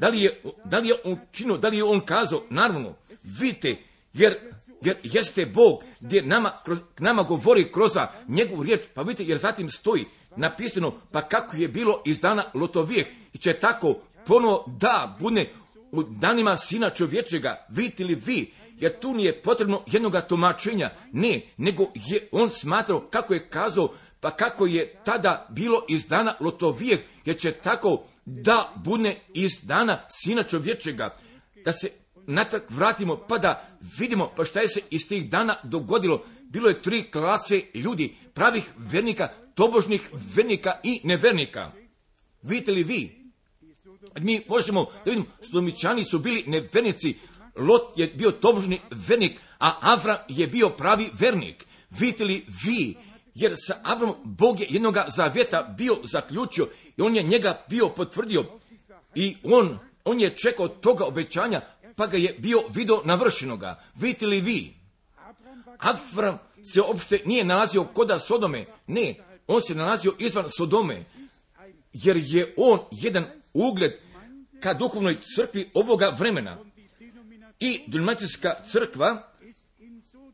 Da li je, da li je on činio, da li je on kazao? Naravno, vidite, jer, jer jeste Bog gdje nama, kroz, nama govori kroz njegovu riječ, pa vidite, jer zatim stoji napisano, pa kako je bilo iz dana Lotovijeh i će tako ponovo da bude u danima sina čovječega, vidite li vi, jer tu nije potrebno jednoga tumačenja, ne, nego je on smatrao kako je kazao, pa kako je tada bilo iz dana Lotovijeh, jer će tako da bude iz dana sina čovječega, da se natrag vratimo pa da vidimo pa šta je se iz tih dana dogodilo. Bilo je tri klase ljudi, pravih vernika, tobožnih vernika i nevernika. Vidite li vi? Mi možemo da vidimo, su bili nevernici, Lot je bio tobožni vernik, a Avra je bio pravi vernik. Vidite li vi, jer sa Avramom Bog je jednoga zavjeta bio zaključio i on je njega bio potvrdio i on, on je čekao toga obećanja pa ga je bio video navršenoga. Vidite li vi? Avram se uopšte nije nalazio koda Sodome. Ne, on se nalazio izvan Sodome. Jer je on jedan ugled ka duhovnoj crkvi ovoga vremena. I denominacijska crkva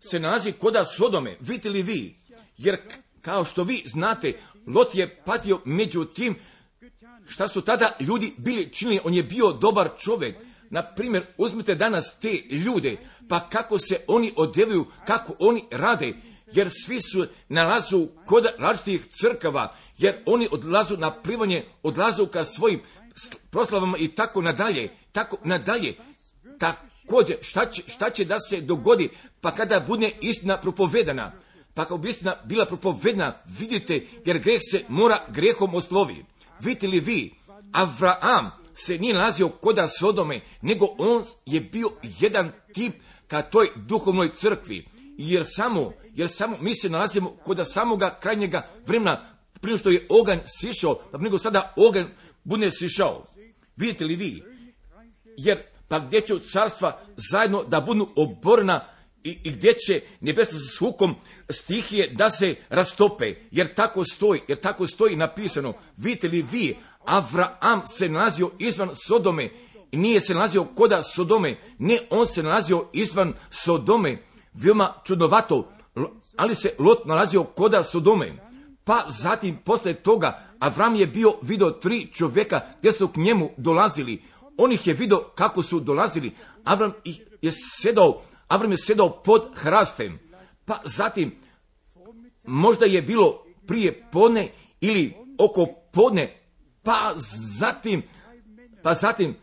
se nalazi koda Sodome. Vidite li vi? Jer kao što vi znate, Lot je patio među tim šta su tada ljudi bili činili. On je bio dobar čovjek. Na primjer, uzmite danas te ljude, pa kako se oni odjevuju, kako oni rade, jer svi su nalazu kod različitih crkava, jer oni odlazu na plivanje, odlazu ka svojim proslavama i tako nadalje, tako nadalje. Također, šta će, šta će da se dogodi, pa kada bude istina propovedana, pa kao bi istina bila propovedana, vidite, jer greh se mora grehom oslovi. Vidite li vi, Avraam se nije nalazio koda Sodome, nego on je bio jedan tip ka toj duhovnoj crkvi. Jer samo, jer samo mi se nalazimo kod samoga krajnjega vremena, prije što je oganj sišao, pa nego sada oganj bude sišao. Vidite li vi? Jer pa gdje će carstva zajedno da budu oborna i, i gdje će nebesa s hukom stihije da se rastope, jer tako stoji, jer tako stoji napisano. Vidite li vi, Avraam se nalazio izvan Sodome nije se nalazio koda Sodome, ne, on se nalazio izvan Sodome, veoma čudnovato, ali se Lot nalazio koda Sodome. Pa zatim, posle toga, Avram je bio video tri čovjeka gdje su k njemu dolazili. On ih je video kako su dolazili. Avram je sedao, Avram je sedao pod hrastem. Pa zatim, možda je bilo prije podne ili oko podne, pa zatim, pa zatim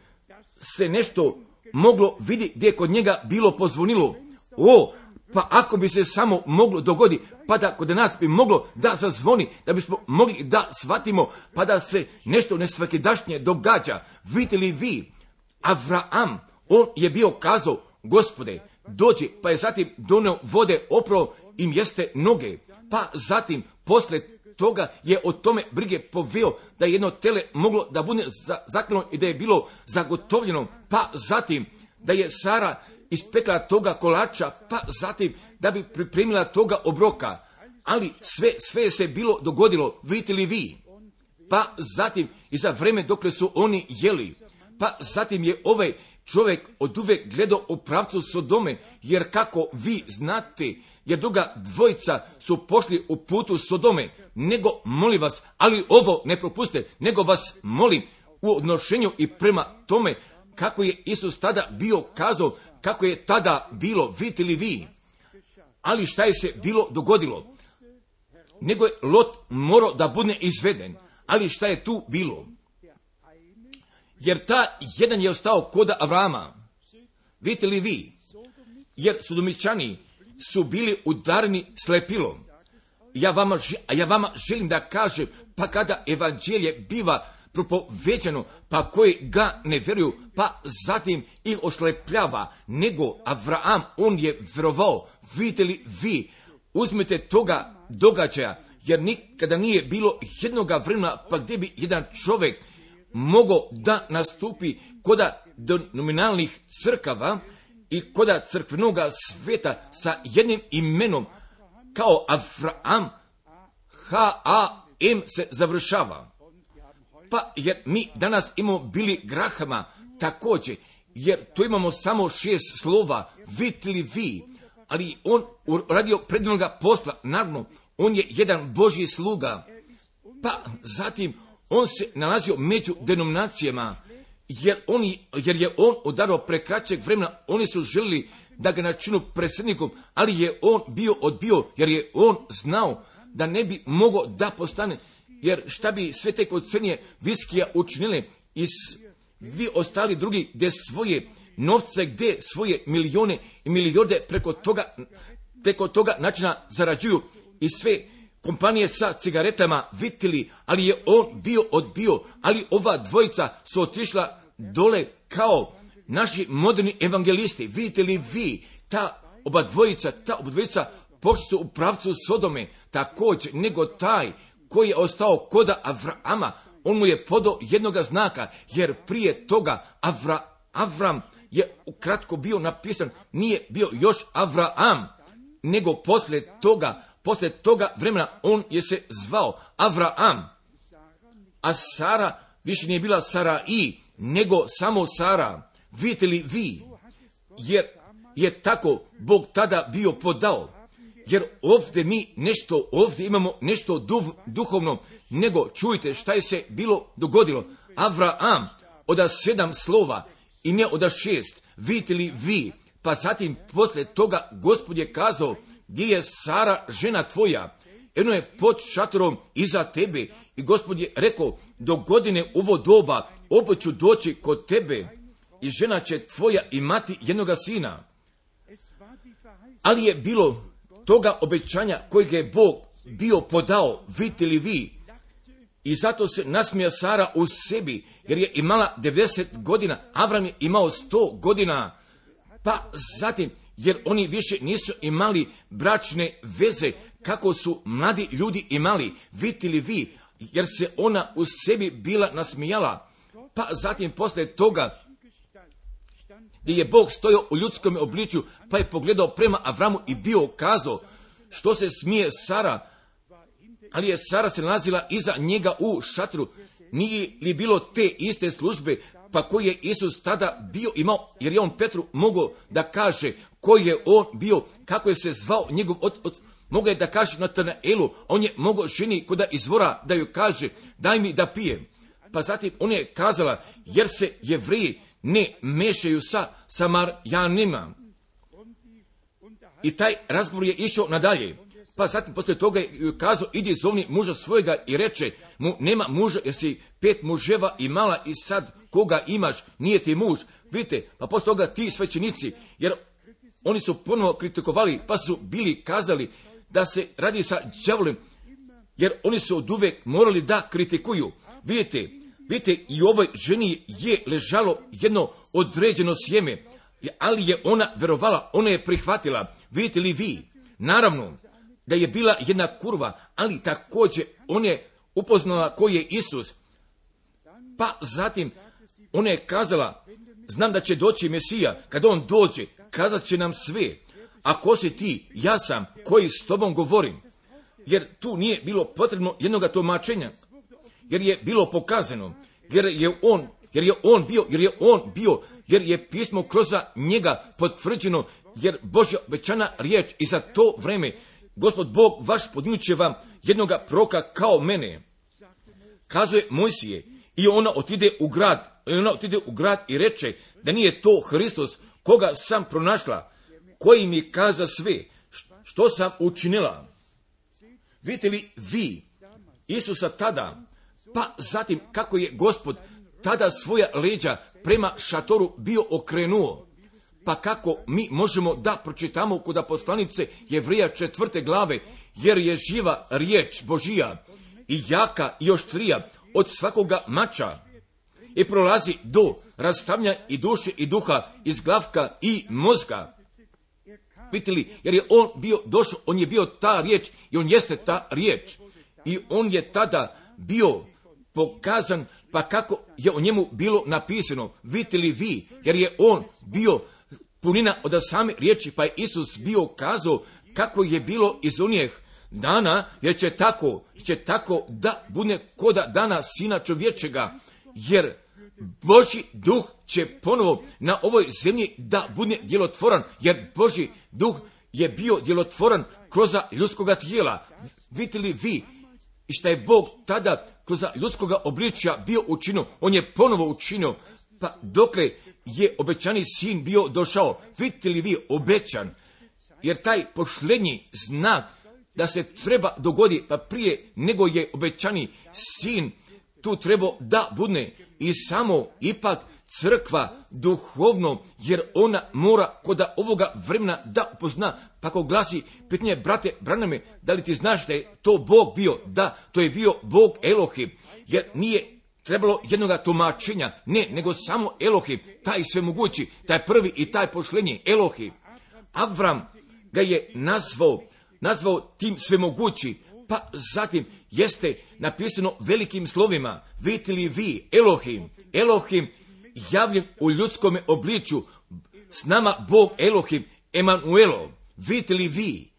se nešto moglo vidi gdje je kod njega bilo pozvonilo. O, pa ako bi se samo moglo dogodi, pa da kod nas bi moglo da zazvoni, da bismo mogli da shvatimo, pa da se nešto nesvakidašnje događa. Vidite li vi, Avraam, on je bio kazao, gospode, dođi, pa je zatim donio vode opro im jeste noge. Pa zatim, posle toga je o tome brige poveo da je jedno tele moglo da bude zaklano i da je bilo zagotovljeno. Pa zatim, da je Sara ispekla toga kolača, pa zatim da bi pripremila toga obroka. Ali sve, sve se bilo dogodilo, vidite li vi? Pa zatim i za vreme dokle su oni jeli. Pa zatim je ovaj čovjek od uvek gledao u pravcu Sodome, jer kako vi znate, jer druga dvojica su pošli u putu Sodome, nego molim vas, ali ovo ne propuste, nego vas molim u odnošenju i prema tome kako je Isus tada bio kazao, kako je tada bilo, vidite li vi, ali šta je se bilo dogodilo? Nego je Lot morao da bude izveden, ali šta je tu bilo? Jer ta jedan je ostao koda Avrama. Vidite li vi? Jer sudomičani su bili udarni slepilom. Ja vama, ja vama želim da kažem, pa kada evanđelje biva propoveđano, pa koji ga ne vjeruju, pa zatim ih oslepljava, nego Avraam, on je vjerovao, vidite li vi, uzmite toga događaja, jer nikada nije bilo jednoga vremena, pa gdje bi jedan čovjek mogao da nastupi koda nominalnih crkava i koda crkvenog sveta sa jednim imenom kao Avraam, H-A-M se završava. Pa jer mi danas imamo bili grahama također, jer tu imamo samo šest slova, vitli vi, ali on radio predivnog posla, naravno, on je jedan Božji sluga, pa zatim on se nalazio među denominacijama, jer, on, jer je on udarao prekraćeg vremena, oni su želili da ga načinu predsjednikom, ali je on bio odbio, jer je on znao da ne bi mogao da postane, jer šta bi sve te kod crnije viskija učinile i vi ostali drugi gdje svoje novce, gdje svoje milijone i milijorde preko toga, preko toga načina zarađuju i sve kompanije sa cigaretama vitili, ali je on bio odbio, ali ova dvojica su otišla dole kao naši moderni evangelisti. Vidite li vi, ta oba dvojica, ta oba dvojica pošli su u pravcu Sodome, također, nego taj koji je ostao koda Avrama, on mu je podao jednoga znaka, jer prije toga Avra, Avram je ukratko bio napisan, nije bio još Avraam, nego poslije toga, poslije toga vremena on je se zvao Avraam, a Sara više nije bila Sara i, nego samo Sara. Vidite li vi? Jer je tako Bog tada bio podao. Jer ovdje mi nešto, ovdje imamo nešto duv, duhovno, nego čujte šta je se bilo dogodilo. Avraam oda sedam slova i ne oda šest. Vidite li vi? Pa zatim poslije toga gospod je kazao gdje je Sara žena tvoja. Eno je pod šatorom iza tebe i gospod je rekao do godine ovo doba opet ću doći kod tebe i žena će tvoja imati jednoga sina. Ali je bilo toga obećanja kojeg je Bog bio podao, vidite li vi, i zato se nasmija Sara u sebi, jer je imala 90 godina, Avram je imao 100 godina, pa zatim, jer oni više nisu imali bračne veze, kako su mladi ljudi imali, vidite li vi, jer se ona u sebi bila nasmijala, pa zatim poslije toga, gdje je Bog stojao u ljudskom obličju, pa je pogledao prema Avramu i bio kazao, što se smije Sara, ali je Sara se nalazila iza njega u šatru. Nije li bilo te iste službe, pa koji je Isus tada bio imao, jer je on Petru mogao da kaže koji je on bio, kako je se zvao njegov od, mogao je da kaže na elu, on je mogao ženi koda izvora da joj kaže, daj mi da pijem. Pa zatim on je kazala, jer se jevriji ne mešaju sa samarjanima. I taj razgovor je išao nadalje. Pa zatim poslije toga je kazao, idi zovni muža svojega i reče mu, nema muža jer si pet muževa imala i sad koga imaš, nije ti muž. Vidite, pa poslije toga ti svećenici, jer oni su ponovo kritikovali, pa su bili kazali da se radi sa đavolem, jer oni su od uvek morali da kritikuju. Vidite, vidite, i ovoj ženi je ležalo jedno određeno sjeme, ali je ona verovala, ona je prihvatila. Vidite li vi? Naravno, da je bila jedna kurva, ali također on je upoznala koji je Isus. Pa zatim ona je kazala, znam da će doći Mesija, kad on dođe, kazat će nam sve. A ko si ti? Ja sam, koji s tobom govorim. Jer tu nije bilo potrebno jednoga tumačenja. Jer je bilo pokazano. Jer je on, jer je on bio, jer je on bio, jer je pismo kroz njega potvrđeno, jer Božja obećana riječ i za to vreme Gospod Bog vaš podinut će vam jednoga proka kao mene. Kazuje Mojsije i ona otide u grad, i ona otide u grad i reče da nije to Hristos koga sam pronašla, koji mi kaza sve, što sam učinila. Vidite li vi Isusa tada, pa zatim kako je gospod tada svoja leđa prema šatoru bio okrenuo, pa kako mi možemo da pročitamo kod poslanice Jevrija četvrte glave, jer je živa riječ Božija i jaka i oštrija od svakoga mača i prolazi do rastavnja i duše i duha, iz glavka i mozga. Vidite li, jer je on bio došao, on je bio ta riječ i on jeste ta riječ. I on je tada bio pokazan, pa kako je o njemu bilo napisano, vidite li vi, jer je on bio punina od same riječi, pa je Isus bio kazao kako je bilo iz unijeh dana, jer će tako, će tako da bude koda dana sina čovječega, jer Boži duh će ponovo na ovoj zemlji da bude djelotvoran, jer Boži duh je bio djelotvoran kroz ljudskoga tijela. Vidite li vi i šta je Bog tada kroz ljudskoga obličja bio učinio, on je ponovo učinio, pa dokle je obećani sin bio došao. Vidite li vi obećan? Jer taj pošlednji znak da se treba dogodi pa prije nego je obećani sin tu trebao da budne i samo ipak crkva duhovno, jer ona mora kod ovoga vremena da upozna, pa ko glasi pitanje, brate, braname, da li ti znaš da je to Bog bio? Da, to je bio Bog Elohim, jer nije trebalo jednoga tumačenja, ne, nego samo Elohim, taj svemogući, taj prvi i taj pošlenji, Elohim. Avram ga je nazvao nazvao tim svemogući, pa zatim jeste napisano velikim slovima, vidite li vi, Elohim, Elohim javljen u ljudskom obliču, s nama Bog Elohim, Emanuelo, vidite li vi,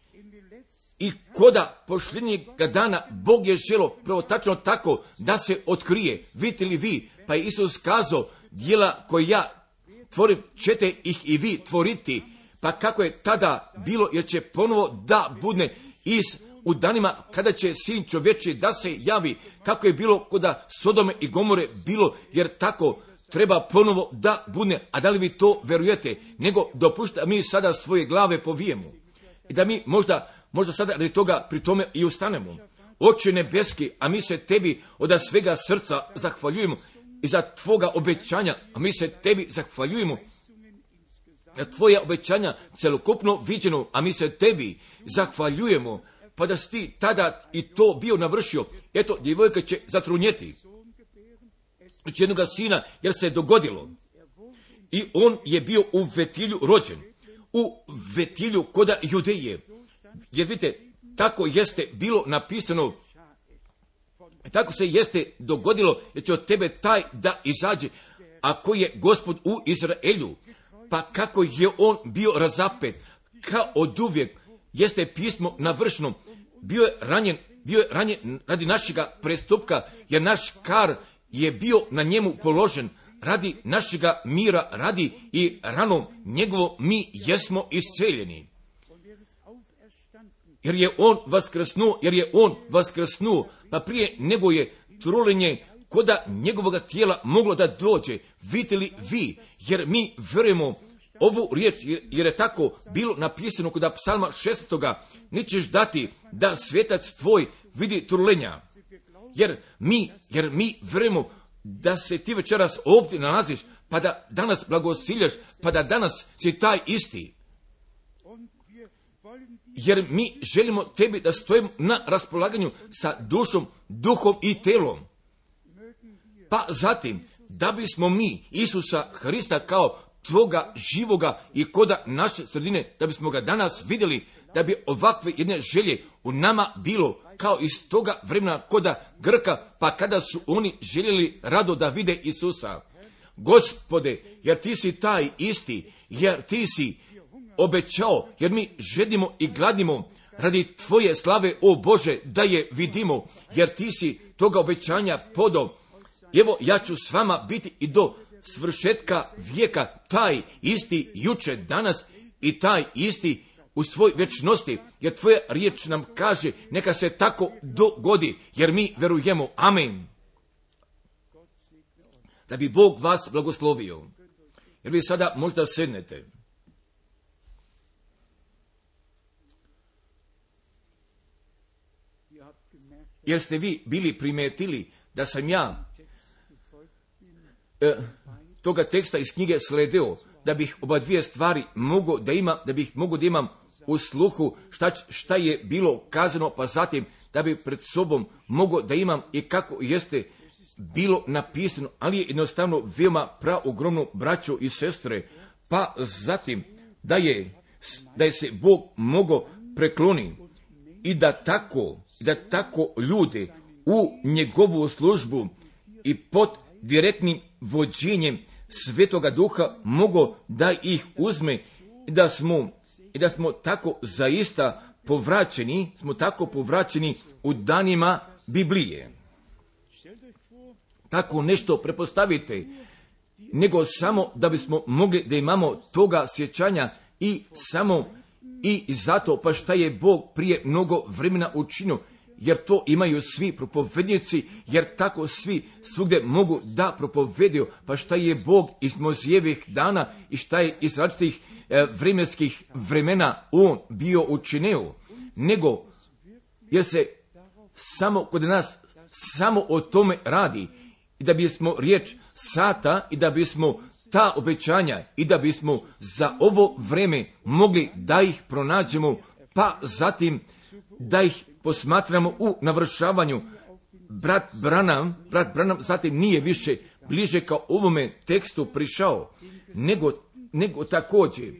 i koda pošljenjega dana Bog je želo prvo tačno tako da se otkrije. Vidite li vi? Pa je Isus kazao, dijela koje ja tvorim, ćete ih i vi tvoriti. Pa kako je tada bilo, jer će ponovo da budne iz u danima kada će sin čovječi da se javi, kako je bilo koda Sodome i Gomore bilo, jer tako treba ponovo da budne. A da li vi to verujete? Nego dopušta mi sada svoje glave povijemo. I da mi možda Možda sada radi toga pri tome i ustanemo. Oče nebeski, a mi se tebi od svega srca zahvaljujemo i za tvoga obećanja, a mi se tebi zahvaljujemo na tvoje obećanja celokupno viđeno, a mi se tebi zahvaljujemo, pa da si ti tada i to bio navršio. Eto, djevojka će zatrunjeti. Znači jednoga sina, jer se je dogodilo. I on je bio u Vetilju rođen. U Vetilju koda Judeje. Jer vidite, tako jeste bilo napisano, tako se jeste dogodilo, jer će od tebe taj da izađe, ako je gospod u Izraelju, pa kako je on bio razapet, kao od uvijek, jeste pismo navršno, bio je ranjen, bio je ranjen radi našega prestupka, jer naš kar je bio na njemu položen, radi našega mira, radi i ranom njegovo mi jesmo isceljeni jer je on vaskrsnuo, jer je on vaskrsnuo, pa prije nego je trulenje koda njegovog tijela moglo da dođe, vidite vi, jer mi vjerujemo ovu riječ, jer je tako bilo napisano kod psalma 6. nećeš dati da svetac tvoj vidi trulenja. Jer mi, jer mi vjerujemo da se ti večeras ovdje nalaziš, pa da danas blagosiljaš, pa da danas si taj isti jer mi želimo tebi da stojimo na raspolaganju sa dušom, duhom i telom. Pa zatim, da bismo mi Isusa Hrista kao tvoga živoga i koda naše sredine, da bismo ga danas vidjeli, da bi ovakve jedne želje u nama bilo kao iz toga vremena koda Grka, pa kada su oni željeli rado da vide Isusa. Gospode, jer ti si taj isti, jer ti si obećao, jer mi žedimo i gladimo radi tvoje slave, o Bože, da je vidimo, jer ti si toga obećanja podo. Evo, ja ću s vama biti i do svršetka vijeka, taj isti juče, danas i taj isti u svoj večnosti, jer tvoja riječ nam kaže, neka se tako dogodi, jer mi verujemo. Amen. Da bi Bog vas blagoslovio. Jer vi sada možda sednete. Jer ste vi bili primetili da sam ja e, toga teksta iz knjige sledeo, da bih oba dvije stvari mogu da imam, da bih mogu da imam u sluhu šta, šta je bilo kazano, pa zatim da bi pred sobom mogo da imam i kako jeste bilo napisano, ali je jednostavno veoma ogromno braćo i sestre, pa zatim da je, da je se Bog mogo prekloni i da tako da tako ljude u njegovu službu i pod direktnim vođenjem Svetoga Duha mogo da ih uzme da smo, i da smo tako zaista povraćeni, smo tako povraćeni u danima Biblije. Tako nešto prepostavite, nego samo da bismo mogli da imamo toga sjećanja i samo i zato pa šta je Bog prije mnogo vremena učinio, jer to imaju svi propovednici, jer tako svi svugdje mogu da propovedio, pa šta je Bog iz mozijevih dana i šta je iz različitih vremenskih vremena on bio učinio, nego jer se samo kod nas samo o tome radi i da bismo riječ sata i da bismo ta obećanja i da bismo za ovo vreme mogli da ih pronađemo, pa zatim da ih posmatramo u navršavanju. Brat Branam, brat Branam zatim nije više bliže kao ovome tekstu prišao, nego, nego također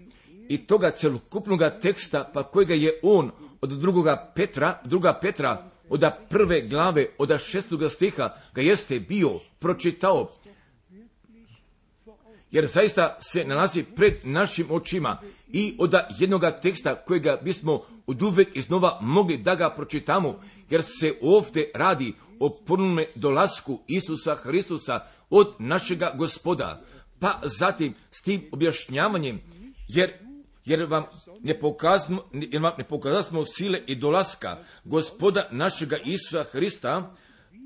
i toga celokupnog teksta pa kojega je on od drugoga Petra, druga Petra, od prve glave, od šestoga stiha, ga jeste bio, pročitao, jer zaista se nalazi pred našim očima i od jednoga teksta kojega bismo od uvek iznova mogli da ga pročitamo, jer se ovdje radi o ponovnome dolasku Isusa Hristusa od našega gospoda. Pa zatim s tim objašnjavanjem, jer, jer vam ne pokazmo, jer vam ne pokazamo sile i dolaska gospoda našega Isusa Hrista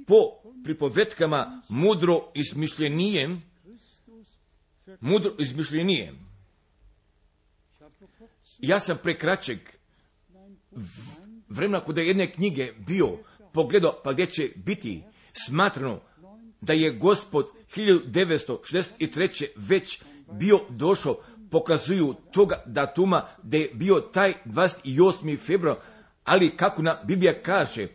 po pripovetkama mudro izmišljenijem, mudro izmišljenijem. Ja sam prekraćeg vremena kod jedne knjige bio pogledao pa gdje će biti smatrano da je gospod 1963. već bio došao, pokazuju toga datuma da je bio taj 28. februar, ali kako nam Biblija kaže,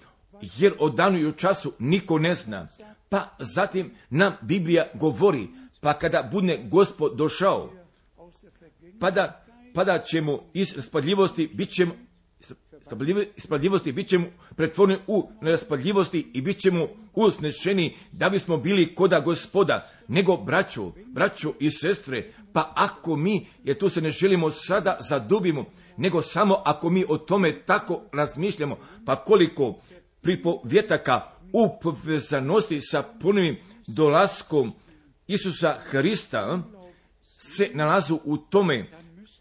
jer o danu i o času niko ne zna. Pa zatim nam Biblija govori, pa kada bude gospod došao, pa da, pa da ćemo iz spadljivosti bit ćemo ispadljivosti bit ćemo pretvoreni u neraspadljivosti i bit ćemo usnešeni da bismo bili koda gospoda, nego braću, braću i sestre, pa ako mi, jer tu se ne želimo sada zadubimo, nego samo ako mi o tome tako razmišljamo, pa koliko pripovjetaka u povezanosti sa punim dolaskom Isusa Hrista se nalazu u tome,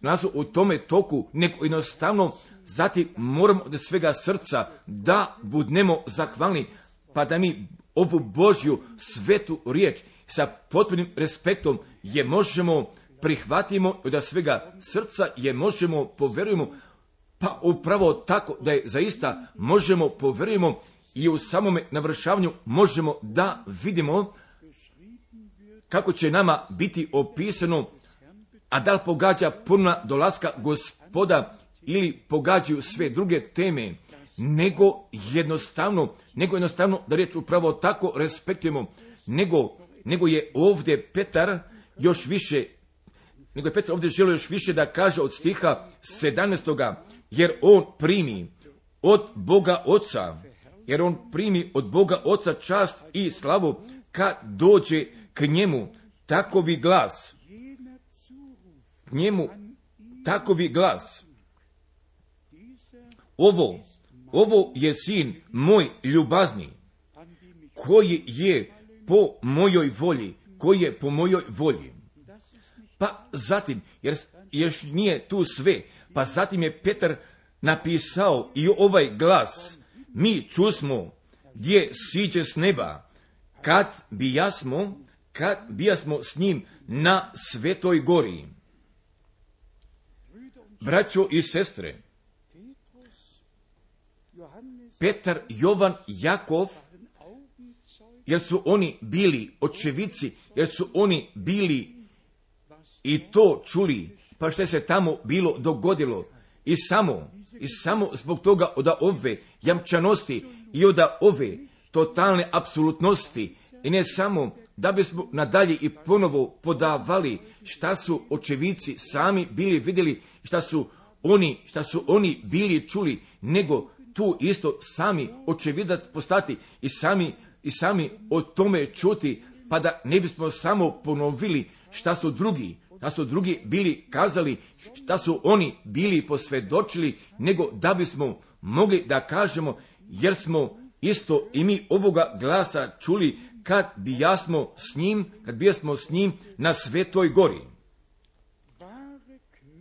nalazu u tome toku, nego jednostavno Zatim moramo od svega srca da budnemo zahvalni, pa da mi ovu Božju svetu riječ sa potpunim respektom je možemo prihvatimo od svega srca je možemo poverujemo, pa upravo tako da je zaista možemo poverujemo i u samome navršavanju možemo da vidimo kako će nama biti opisano, a da li pogađa puna dolaska gospoda ili pogađaju sve druge teme, nego jednostavno, nego jednostavno da riječ upravo tako respektujemo, nego, nego je ovdje Petar još više, nego je Petar ovdje želio još više da kaže od stiha 17. jer on primi od Boga Oca, jer on primi od Boga Oca čast i slavu kad dođe k njemu takovi glas, k njemu takovi glas, ovo, ovo je sin moj ljubazni, koji je po mojoj volji, koji je po mojoj volji. Pa zatim, jer još nije tu sve, pa zatim je Petar napisao i ovaj glas, mi čusmo gdje siđe s neba, kad bijasmo, kad bijasmo s njim na svetoj gori. Braćo i sestre, Petar, Jovan, Jakov, jer su oni bili očevici, jer su oni bili i to čuli, pa što se tamo bilo dogodilo. I samo, i samo zbog toga od ove jamčanosti i od ove totalne apsolutnosti i ne samo da bismo nadalje i ponovo podavali šta su očevici sami bili vidjeli, šta su oni, šta su oni bili čuli, nego tu isto sami očevidac postati i sami, i sami o tome čuti, pa da ne bismo samo ponovili šta su drugi, šta su drugi bili kazali, šta su oni bili posvjedočili, nego da bismo mogli da kažemo, jer smo isto i mi ovoga glasa čuli kad bi jasmo s njim, kad bi jasmo s njim na svetoj gori.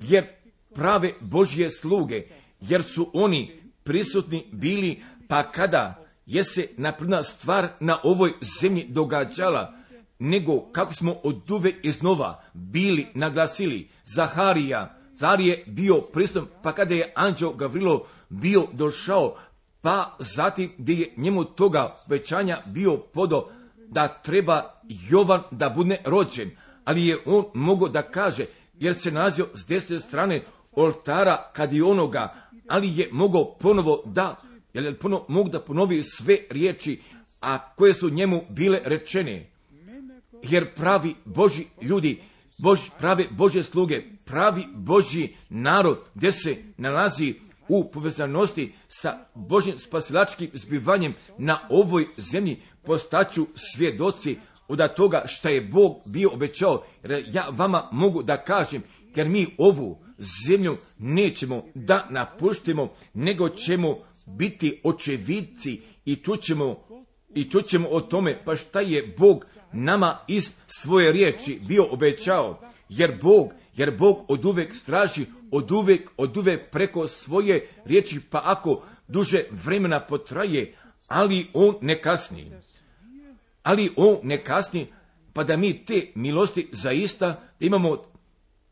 Jer prave Božje sluge, jer su oni prisutni bili, pa kada je se napravna stvar na ovoj zemlji događala, nego kako smo od uve iznova bili naglasili, Zaharija, Zar je bio prisutan, pa kada je anđeo Gavrilo bio došao, pa zatim gdje je njemu toga većanja bio podo da treba Jovan da bude rođen, ali je on mogao da kaže, jer se nalazio s desne strane oltara kad i onoga, ali je mogao ponovo da, jer je ponovo mogu da ponovi sve riječi, a koje su njemu bile rečene. Jer pravi Boži ljudi, Bož, prave Bože sluge, pravi Boži narod, gdje se nalazi u povezanosti sa Božim spasilačkim zbivanjem na ovoj zemlji postaću svjedoci od toga što je Bog bio obećao. Jer ja vama mogu da kažem, jer mi ovu zemlju nećemo da napuštimo, nego ćemo biti očevidci i čućemo, i čućemo o tome pa šta je Bog nama iz svoje riječi bio obećao. Jer Bog, jer Bog od uvek straži, od uvek, od uvek preko svoje riječi, pa ako duže vremena potraje, ali on ne kasni. Ali on ne kasni, pa da mi te milosti zaista imamo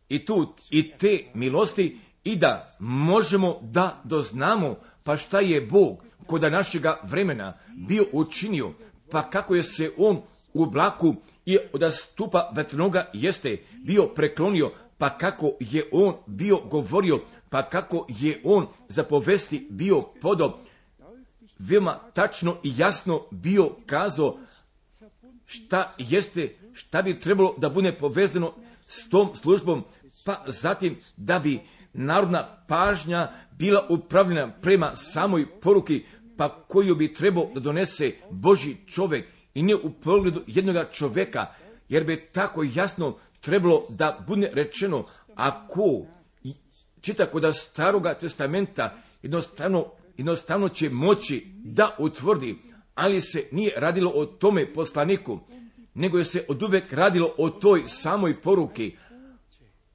i tu i te milosti i da možemo da doznamo pa šta je Bog kod našega vremena bio učinio, pa kako je se on u oblaku i od stupa vetrnoga jeste bio preklonio, pa kako je on bio govorio, pa kako je on za povesti bio podo, veoma tačno i jasno bio kazao šta jeste, šta bi trebalo da bude povezano s tom službom, pa zatim da bi narodna pažnja bila upravljena prema samoj poruki, pa koju bi trebao da donese Boži čovjek i ne u pogledu jednoga čovjeka, jer bi tako jasno trebalo da bude rečeno, ako čita kod staroga testamenta, jednostavno, jednostavno će moći da utvrdi, ali se nije radilo o tome poslaniku, nego je se od uvek radilo o toj samoj poruki.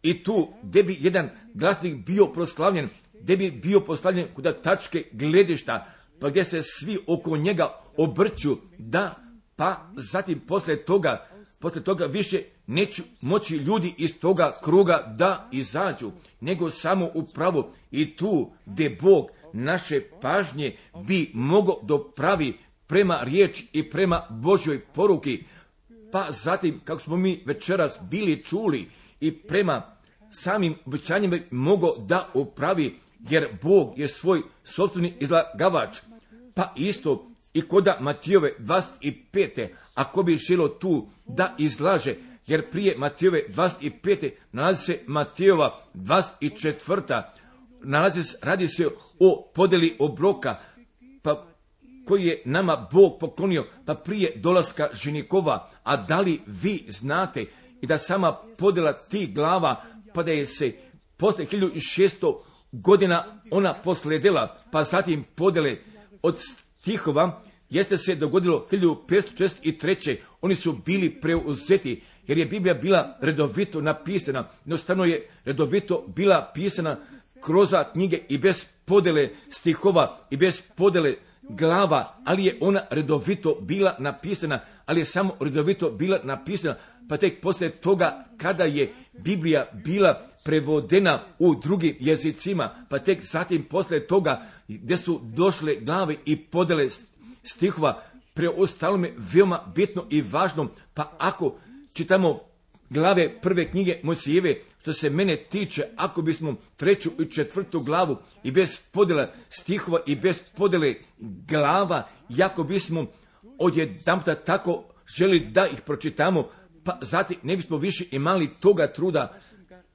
I tu gdje bi jedan glasnik bio proslavljen, gdje bi bio postavljen kuda tačke gledišta, pa gdje se svi oko njega obrću, da, pa zatim poslije toga, poslije toga više neću moći ljudi iz toga kruga da izađu, nego samo upravo i tu gdje Bog naše pažnje bi mogo dopravi prema riječ i prema Božoj poruki, pa zatim, kako smo mi večeras bili čuli, i prema samim obećanjima mogo da upravi, jer Bog je svoj sobstveni izlagavač. Pa isto i koda Matijove 25. Ako bi želo tu da izlaže, jer prije Matijove 25. nalazi se Matijova 24. Nalazi se, radi se o podeli obroka, pa koji je nama Bog poklonio, pa prije dolaska ženikova, a da li vi znate i da sama podela tih glava, pa da je se posle 1600 godina ona posledela, pa zatim podele od stihova, jeste se dogodilo 1563. Oni su bili preuzeti, jer je Biblija bila redovito napisana, jednostavno je redovito bila pisana kroz knjige i bez podele stihova i bez podele glava, ali je ona redovito bila napisana, ali je samo redovito bila napisana, pa tek poslije toga kada je Biblija bila prevodena u drugim jezicima, pa tek zatim poslije toga gdje su došle glave i podele stihova, preostalo me veoma bitno i važno, pa ako čitamo glave prve knjige Mosijeve, što se mene tiče, ako bismo treću i četvrtu glavu i bez podjela stihova i bez podjele glava, jako bismo odjedanputa tako želi da ih pročitamo, pa zatim ne bismo više imali toga truda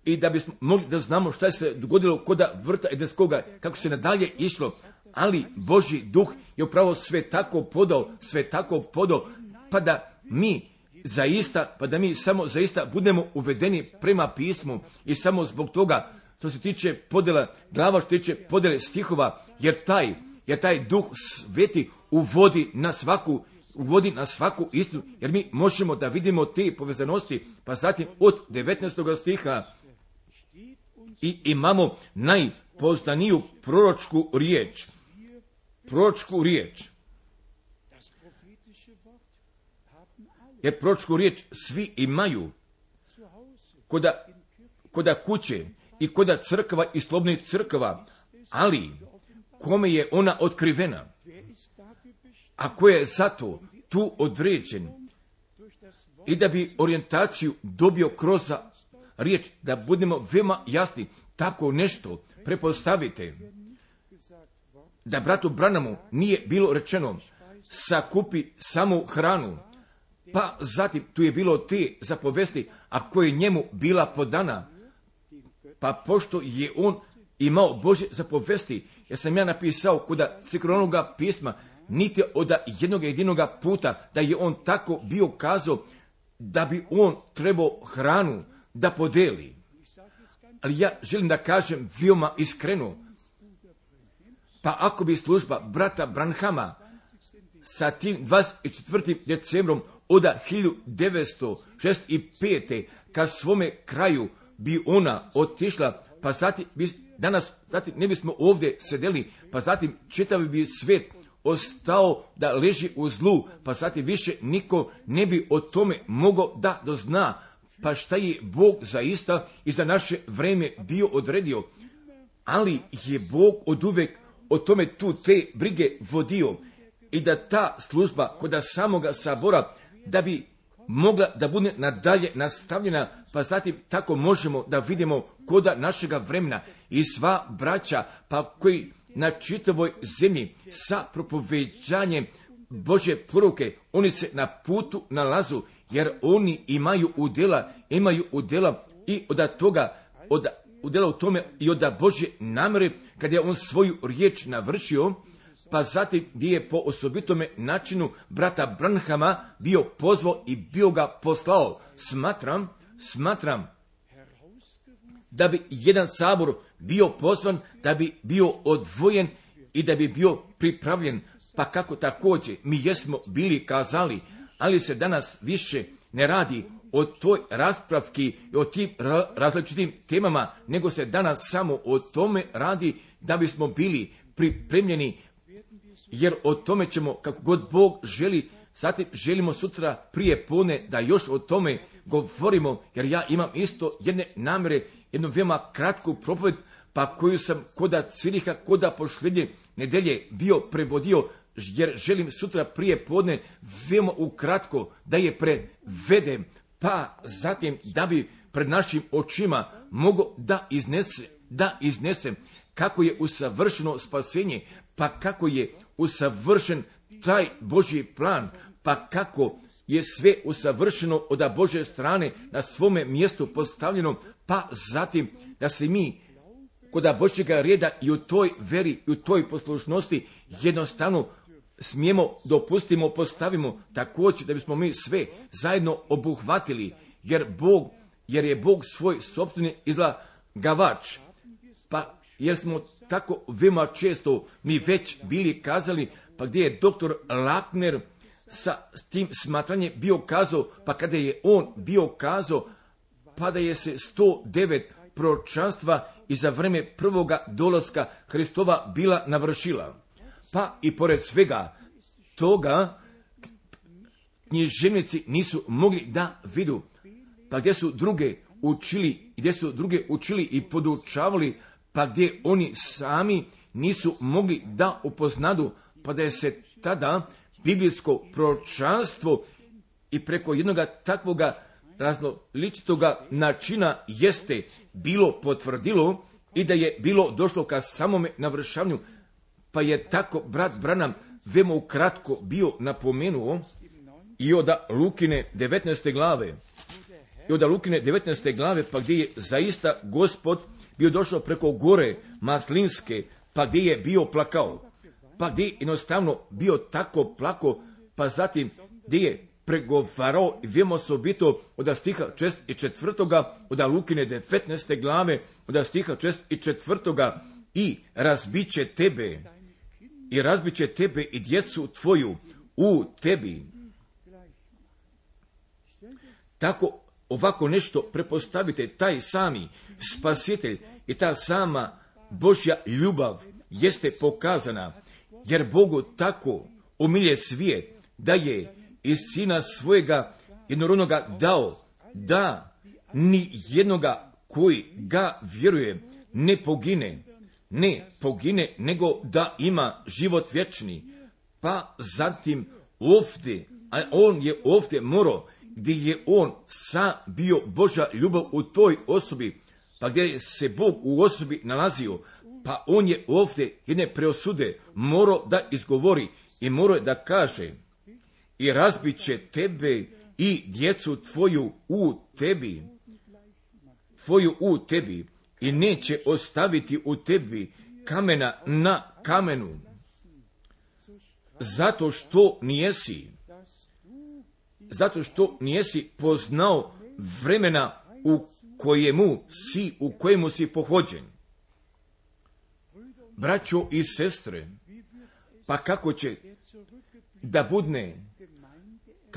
i da bismo mogli da znamo šta se dogodilo koda vrta edenskoga, kako se nadalje išlo, ali Boži duh je upravo sve tako podao, sve tako podao, pa da mi zaista, pa da mi samo zaista budemo uvedeni prema pismu. I samo zbog toga što se tiče podjela glava, što se tiče podjele stihova, jer taj, jer taj duh sveti uvodi na svaku uvodi na svaku istinu, jer mi možemo da vidimo te povezanosti, pa zatim od 19. stiha i imamo najpoznaniju proročku riječ. Proročku riječ. Jer proročku riječ svi imaju. Koda, koda kuće i koda crkva i slobnih crkva, ali kome je ona otkrivena? A ko je zato tu određen. I da bi orijentaciju dobio kroz riječ, da budemo veoma jasni, tako nešto prepostavite. Da bratu Branamu nije bilo rečeno sakupi samo hranu, pa zatim tu je bilo te zapovesti, a koje njemu bila podana, pa pošto je on imao Bože zapovesti jer sam ja napisao kuda cikronoga pisma, niti od jednog jedinoga puta da je on tako bio kazao da bi on trebao hranu da podeli. Ali ja želim da kažem veoma iskreno, pa ako bi služba brata Branhama sa tim 24. decembrom od 1965. ka svome kraju bi ona otišla, pa zatim bi, danas zatim ne bismo ovdje sedeli, pa zatim čitavi bi svet ostao da leži u zlu, pa zatim više niko ne bi o tome mogao da dozna, pa šta je Bog zaista i za naše vreme bio odredio. Ali je Bog od uvek o tome tu te brige vodio. I da ta služba kod samoga sabora da bi mogla da bude nadalje nastavljena, pa zatim tako možemo da vidimo koda našega vremena. I sva braća, pa koji na čitavoj zemlji sa propoveđanjem Bože poruke, oni se na putu nalazu, jer oni imaju udjela, imaju udjela i od toga, od udjela u tome i od Bože namere, kada je on svoju riječ navršio, pa zatim gdje je po osobitome načinu brata Branhama bio pozvao i bio ga poslao. Smatram, smatram da bi jedan sabor bio pozvan, da bi bio odvojen i da bi bio pripravljen, pa kako također mi jesmo bili kazali, ali se danas više ne radi o toj raspravki i o tim različitim temama, nego se danas samo o tome radi da bismo bili pripremljeni jer o tome ćemo, kako god Bog želi, zatim želimo sutra prije pone da još o tome govorimo, jer ja imam isto jedne namere, jednu veoma kratku propoved, pa koju sam koda Ciriha, koda pošljednje nedelje bio prevodio, jer želim sutra prije podne veoma ukratko da je prevedem, pa zatim da bi pred našim očima mogo da iznese, da iznesem kako je usavršeno spasenje, pa kako je usavršen taj Božji plan, pa kako je sve usavršeno od Bože strane na svome mjestu postavljeno, pa zatim da se mi kod Božjega reda i u toj veri i u toj poslušnosti jednostavno smijemo, dopustimo, postavimo također da bismo mi sve zajedno obuhvatili, jer Bog, jer je Bog svoj sobstveni izlagavač, pa jer smo tako veoma često mi već bili kazali, pa gdje je doktor Lakner sa tim smatranjem bio kazao, pa kada je on bio kazao, pa da je se 109 pročanstva i za vreme prvoga dolaska Hristova bila navršila. Pa i pored svega toga književnici nisu mogli da vidu, pa gdje su druge učili, gdje su druge učili i podučavali, pa gdje oni sami nisu mogli da upoznadu, pa da je se tada biblijsko pročanstvo i preko jednoga takvoga različitoga načina jeste bilo potvrdilo i da je bilo došlo ka samome navršavnju, pa je tako brat Branam vemo ukratko bio napomenuo i od Lukine 19. glave, i od Lukine 19. glave, pa gdje je zaista gospod bio došao preko gore Maslinske, pa gdje je bio plakao, pa gdje je jednostavno bio tako plako, pa zatim gdje je pregovarao i vijemo osobito od stiha čest i četvrtoga, od Lukine 19. glave, od stiha čest i četvrtoga i razbit će tebe i razbit će tebe i djecu tvoju u tebi. Tako ovako nešto prepostavite, taj sami spasitelj i ta sama Božja ljubav jeste pokazana, jer Bogu tako umilje svijet da je iz sina svojega jednorodnoga dao, da ni jednoga koji ga vjeruje ne pogine, ne pogine, nego da ima život vječni. Pa zatim ovdje, a on je ovdje morao gdje je on sam bio Božja ljubav u toj osobi, pa gdje se Bog u osobi nalazio, pa on je ovdje jedne preosude morao da izgovori i morao da kaže i razbit će tebe i djecu tvoju u tebi, tvoju u tebi i neće ostaviti u tebi kamena na kamenu, zato što nijesi, zato što nijesi poznao vremena u kojemu si, u kojemu si pohođen. Braćo i sestre, pa kako će da budne,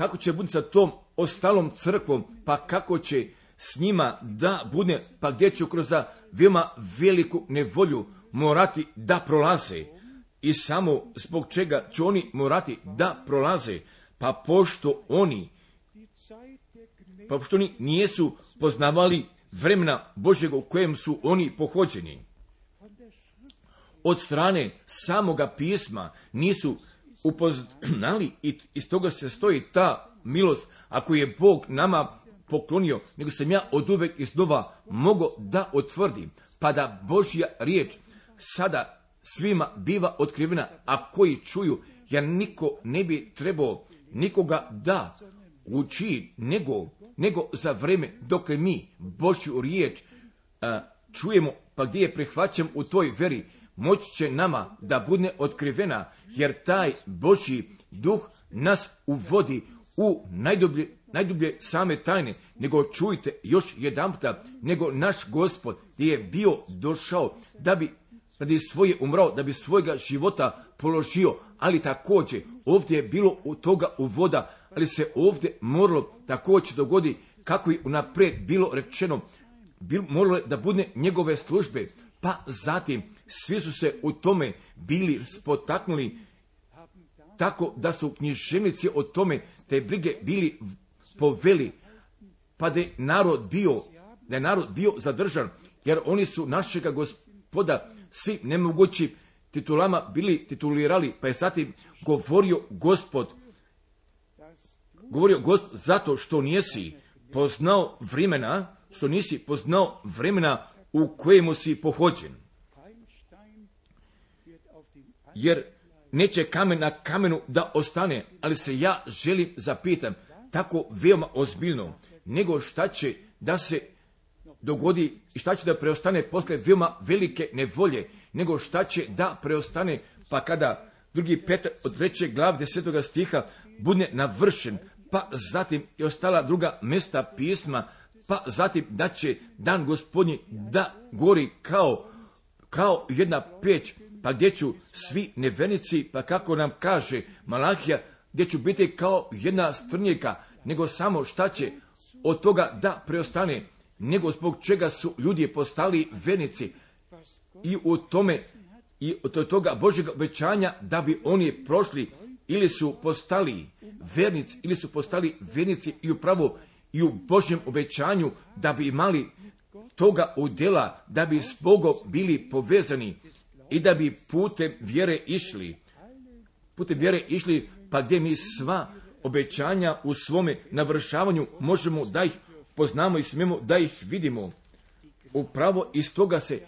kako će budne sa tom ostalom crkvom, pa kako će s njima da bude, pa gdje će kroz veoma veliku nevolju morati da prolaze. I samo zbog čega će oni morati da prolaze, pa pošto oni, pa pošto oni nijesu poznavali vremena Božjega u kojem su oni pohođeni. Od strane samoga pisma nisu upoznali i iz toga se stoji ta milost, ako je Bog nama poklonio, nego sam ja od uvek iznova mogo da otvrdim, pa da Božja riječ sada svima biva otkrivena, a koji čuju, ja niko ne bi trebao nikoga da uči, nego, nego za vreme dok mi Božju riječ a, čujemo, pa gdje je prihvaćam u toj veri, moći će nama da bude otkrivena, jer taj Božji duh nas uvodi u najdublje, najdublje same tajne, nego čujte još jedan puta, nego naš gospod je bio došao da bi radi svoje umrao, da bi svojega života položio, ali također ovdje je bilo u toga uvoda, ali se ovdje moralo također dogodi kako je unaprijed bilo rečeno, bil, moralo je da bude njegove službe, pa zatim svi su se u tome bili spotaknuli tako da su književnici o tome te brige bili poveli, pa da je narod bio, da je narod bio zadržan, jer oni su našega gospoda svi nemogući titulama bili titulirali, pa je zatim govorio gospod, govorio gospod zato što nisi poznao vremena, što nisi poznao vremena u kojemu si pohođen. Jer neće kamen na kamenu da ostane, ali se ja želim zapitam, tako veoma ozbiljno, nego šta će da se dogodi i šta će da preostane posle veoma velike nevolje, nego šta će da preostane, pa kada drugi pet od treće glav desetoga stiha bude navršen, pa zatim i ostala druga mesta pisma, pa zatim da će dan gospodnji da gori kao, kao jedna peć, pa gdje ću svi nevenici, pa kako nam kaže Malahija, gdje ću biti kao jedna strnjeka, nego samo šta će od toga da preostane, nego zbog čega su ljudi postali venici. I u tome i od toga Božeg obećanja da bi oni prošli ili su postali vernici ili su postali venici i upravo i u Božjem obećanju da bi imali toga udjela, da bi s Bogom bili povezani i da bi putem vjere išli. Putem vjere išli pa gdje mi sva obećanja u svome navršavanju možemo da ih poznamo i smijemo da ih vidimo. Upravo iz toga se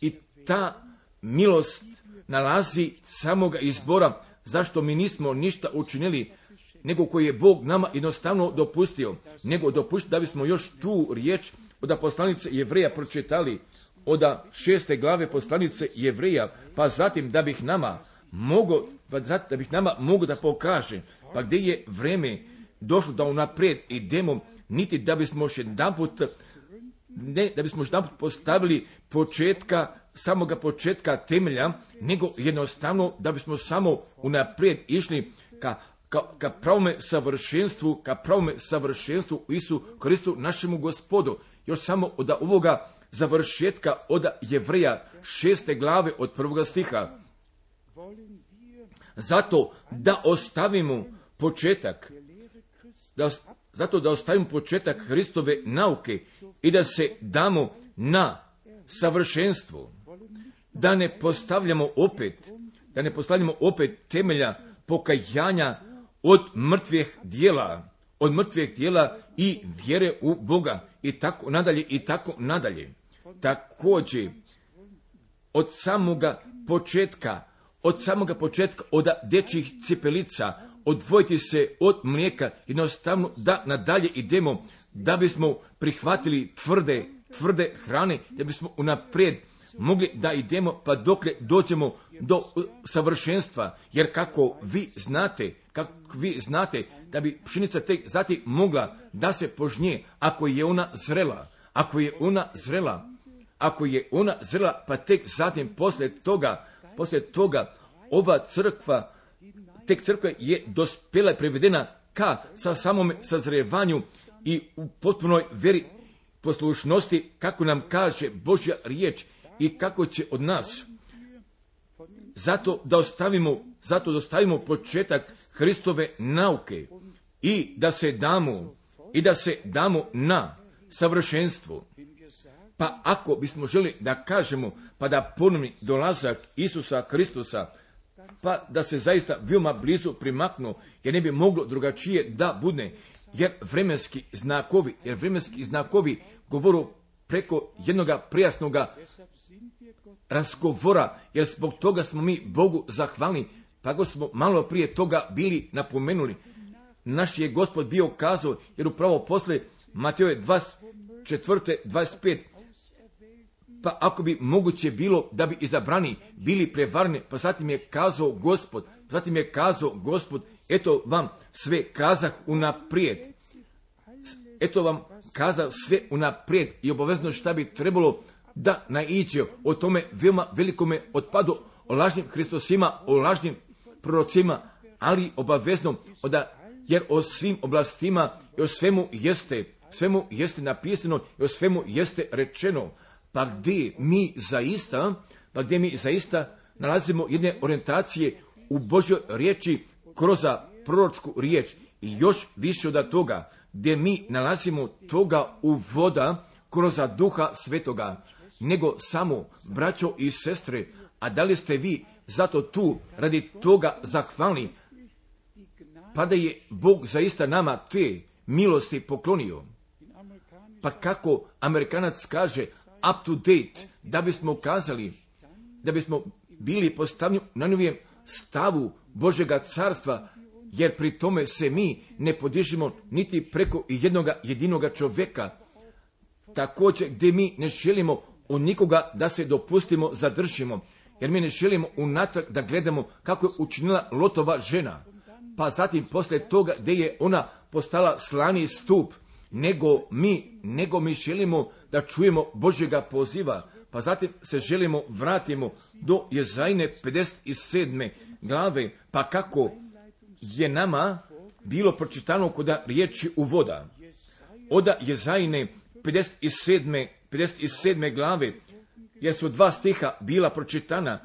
i ta milost nalazi samoga izbora zašto mi nismo ništa učinili nego koji je Bog nama jednostavno dopustio, nego dopustio da bismo još tu riječ od poslanice jevreja pročitali, od šeste glave poslanice jevreja, pa zatim da bih nama mogo, pa da bih nama mogu da pokaže, pa gdje je vreme došlo da unaprijed idemo, niti da bismo još jedan put, ne, da bismo još jedan put postavili početka, samoga početka temelja, nego jednostavno da bismo samo unaprijed išli ka ka, ka pravome savršenstvu, ka pravome savršenstvu u Isu Kristu našemu gospodu. Još samo od ovoga završetka od jevreja šeste glave od prvoga stiha. Zato da ostavimo početak, da, zato da ostavimo početak Hristove nauke i da se damo na savršenstvo, da ne postavljamo opet, da ne postavljamo opet temelja pokajanja od mrtvih dijela, od mrtvih dijela i vjere u Boga i tako nadalje i tako nadalje. Također, od samoga početka, od samoga početka od dečjih cipelica, odvojiti se od mlijeka, jednostavno da nadalje idemo, da bismo prihvatili tvrde, tvrde hrane, da bismo unaprijed mogli da idemo pa dokle dođemo do uh, savršenstva, jer kako vi znate, kako vi znate da bi pšenica tek zati mogla da se požnje ako je ona zrela, ako je ona zrela, ako je ona zrela pa tek zatim poslije toga, poslije toga ova crkva, tek crkva je dospjela i prevedena ka sa samom sazrevanju i u potpunoj veri poslušnosti kako nam kaže Božja riječ i kako će od nas. Zato da ostavimo, zato da ostavimo početak Hristove nauke i da se damo i da se damo na savršenstvo. Pa ako bismo želi da kažemo pa da ponovni dolazak Isusa Hristusa pa da se zaista veoma blizu primaknu, jer ne bi moglo drugačije da bude, jer vremenski znakovi, jer vremenski znakovi govoru preko jednoga prijasnoga razgovora, jer zbog toga smo mi Bogu zahvalni, go smo malo prije toga bili napomenuli. Naš je gospod bio kazao, jer upravo posle Mateoje 24. 25. Pa ako bi moguće bilo da bi izabrani bili prevarni, pa zatim je kazao gospod, zatim je kazao gospod, eto vam sve kazah unaprijed. Eto vam kazao sve unaprijed i obavezno šta bi trebalo da naiđe o tome veoma velikome otpadu o lažnim Hristosima, o lažnim prorocima, ali obavezno da, jer o svim oblastima i o svemu jeste, svemu jeste napisano i o svemu jeste rečeno, pa gdje mi zaista, pa gdje mi zaista nalazimo jedne orientacije u Božoj riječi kroz proročku riječ i još više od toga, gdje mi nalazimo toga u voda kroz duha svetoga, nego samo braćo i sestre, a da li ste vi zato tu radi toga zahvalni, pa da je Bog zaista nama te milosti poklonio. Pa kako Amerikanac kaže up to date, da bismo kazali, da bismo bili postavljeni na novijem stavu Božega carstva, jer pri tome se mi ne podižemo niti preko jednoga jedinoga čovjeka, također gdje mi ne želimo u nikoga da se dopustimo, zadržimo, jer mi ne želimo unatrag da gledamo kako je učinila Lotova žena, pa zatim poslije toga gdje je ona postala slani stup, nego mi, nego mi želimo da čujemo Božjega poziva, pa zatim se želimo vratimo do Jezajne 57. glave, pa kako je nama bilo pročitano kod riječi u voda. Oda Jezajne 57. 57. glave, jer su dva stiha bila pročitana.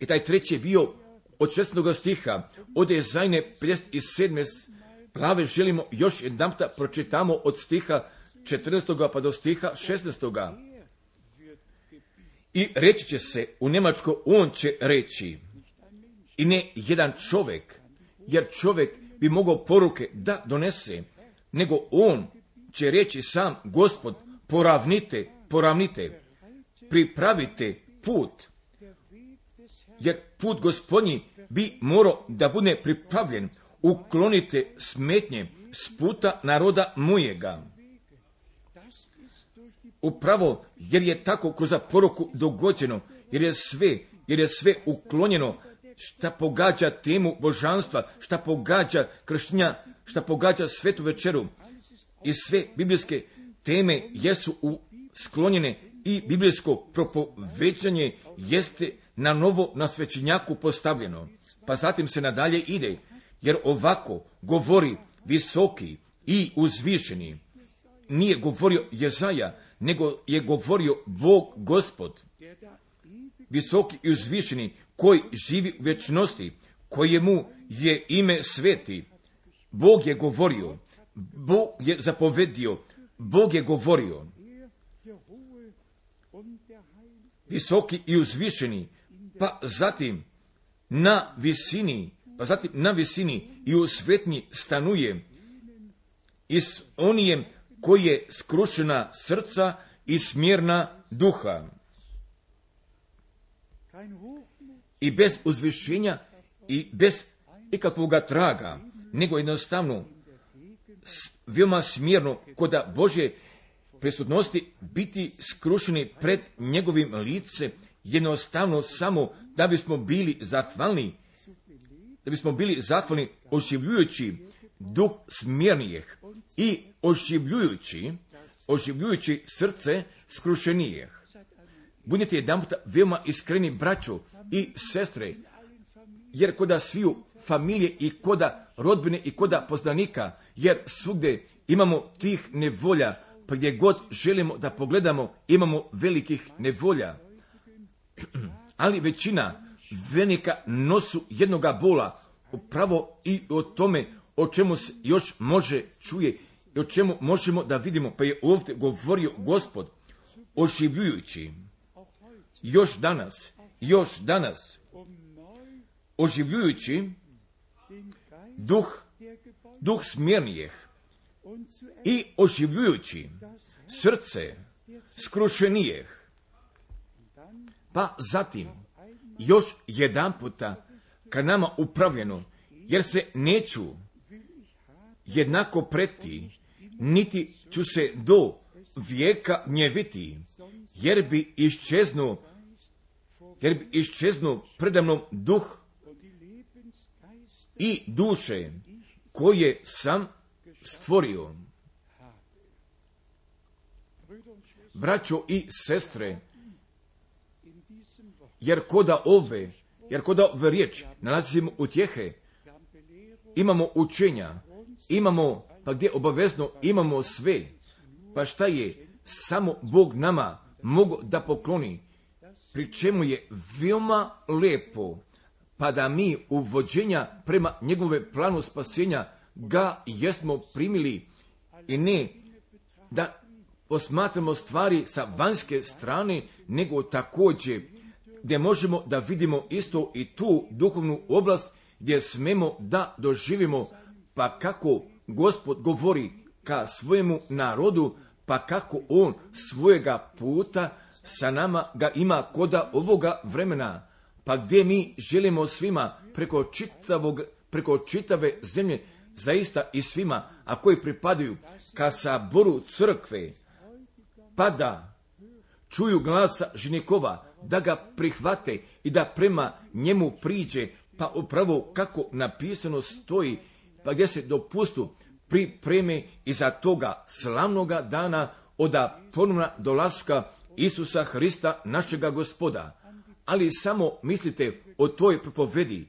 I taj treći je bio od 16. stiha, od Jezajne 57. glave želimo još jedan pročitamo od stiha 14. pa do stiha 16. I reći će se u Njemačko, on će reći, i ne jedan čovjek, jer čovjek bi mogao poruke da donese, nego on će reći sam gospod, poravnite, poravnite, pripravite put, jer put gospodnji bi morao da bude pripravljen, uklonite smetnje s puta naroda mojega. Upravo jer je tako kroz poruku dogođeno, jer je sve, jer je sve uklonjeno šta pogađa temu božanstva, šta pogađa kršnja, šta pogađa svetu večeru, i sve biblijske teme jesu u sklonjene i biblijsko propoveđanje jeste na novo na svećenjaku postavljeno. Pa zatim se nadalje ide, jer ovako govori visoki i uzvišeni. Nije govorio Jezaja, nego je govorio Bog gospod. Visoki i uzvišeni koji živi u večnosti, kojemu je ime sveti. Bog je govorio, Bog je zapovedio, Bog je govorio. Visoki i uzvišeni, pa zatim na visini, pa zatim na visini i u svetnji stanuje i s onijem koji je skrušena srca i smjerna duha. I bez uzvišenja i bez ikakvoga traga, nego jednostavno veoma smjerno kod Bože prisutnosti biti skrušeni pred njegovim lice, jednostavno samo da bismo bili zahvalni, da bismo bili zahvalni oživljujući duh smjernijeh i oživljujući, oživljujući srce skrušenijeh. Budite jedan puta veoma iskreni braćo i sestre, jer koda sviju familije i koda rodbine i koda poznanika, jer svugdje imamo tih nevolja, pa gdje god želimo da pogledamo, imamo velikih nevolja. Ali većina venika nosu jednoga bola, upravo i o tome o čemu se još može čuje i o čemu možemo da vidimo, pa je ovdje govorio gospod, oživljujući, još danas, još danas, oživljujući duh, duh smjernijeh i oživljujući srce skrušenijeh. Pa zatim, još jedan puta ka nama upravljeno, jer se neću jednako preti, niti ću se do vijeka gnjeviti, jer bi iščeznuo, jer bi iščeznuo predamnom duh i duše koje sam stvorio. Braćo i sestre, jer koda ove, jer koda ove riječ nalazimo utjehe, imamo učenja, imamo, pa gdje obavezno imamo sve, pa šta je samo Bog nama mogu da pokloni, pri čemu je veoma lepo, pa da mi uvođenja prema njegove planu spasenja ga jesmo primili i ne da posmatramo stvari sa vanjske strane, nego također gdje možemo da vidimo isto i tu duhovnu oblast gdje smemo da doživimo pa kako gospod govori ka svojemu narodu, pa kako on svojega puta sa nama ga ima koda ovoga vremena, pa gdje mi želimo svima preko čitavog, preko čitave zemlje, zaista i svima, a koji pripadaju ka saboru crkve, pa da čuju glasa ženikova, da ga prihvate i da prema njemu priđe, pa upravo kako napisano stoji, pa gdje se dopustu pripreme iza toga slavnoga dana oda ponovna dolaska Isusa Hrista našega gospoda. Ali samo mislite o toj propovedi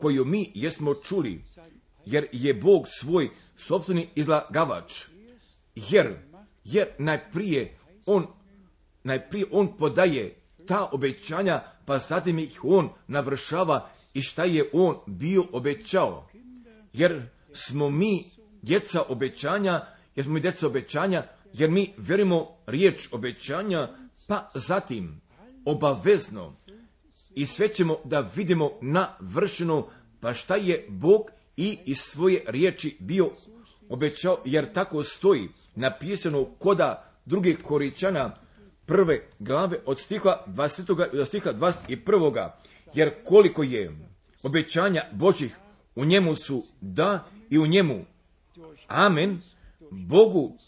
koju mi jesmo čuli, jer je Bog svoj sobstveni izlagavač. Jer, jer najprije on, najprije on podaje ta obećanja, pa zatim ih on navršava i šta je on bio obećao. Jer smo mi djeca obećanja, jer smo mi djeca obećanja, jer mi vjerujemo riječ obećanja, pa zatim obavezno i sve ćemo da vidimo na vršeno, pa šta je Bog i iz svoje riječi bio obećao, jer tako stoji napisano koda druge koričana prve glave od stiha 20. do stiha 21. Jer koliko je obećanja Božih u njemu su da i u njemu amen Bogu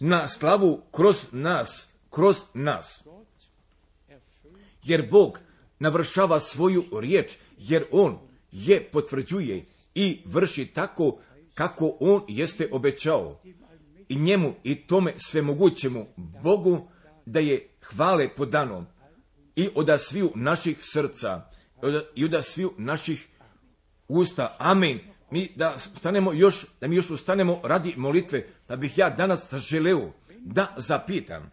na slavu kroz nas, kroz nas. Jer Bog navršava svoju riječ, jer On je potvrđuje i vrši tako kako On jeste obećao. I njemu i tome svemogućemu Bogu da je hvale podano i od sviju naših srca i od sviju naših usta. Amen. Mi da stanemo još, da mi još ustanemo radi molitve, da bih ja danas želeo da zapitam.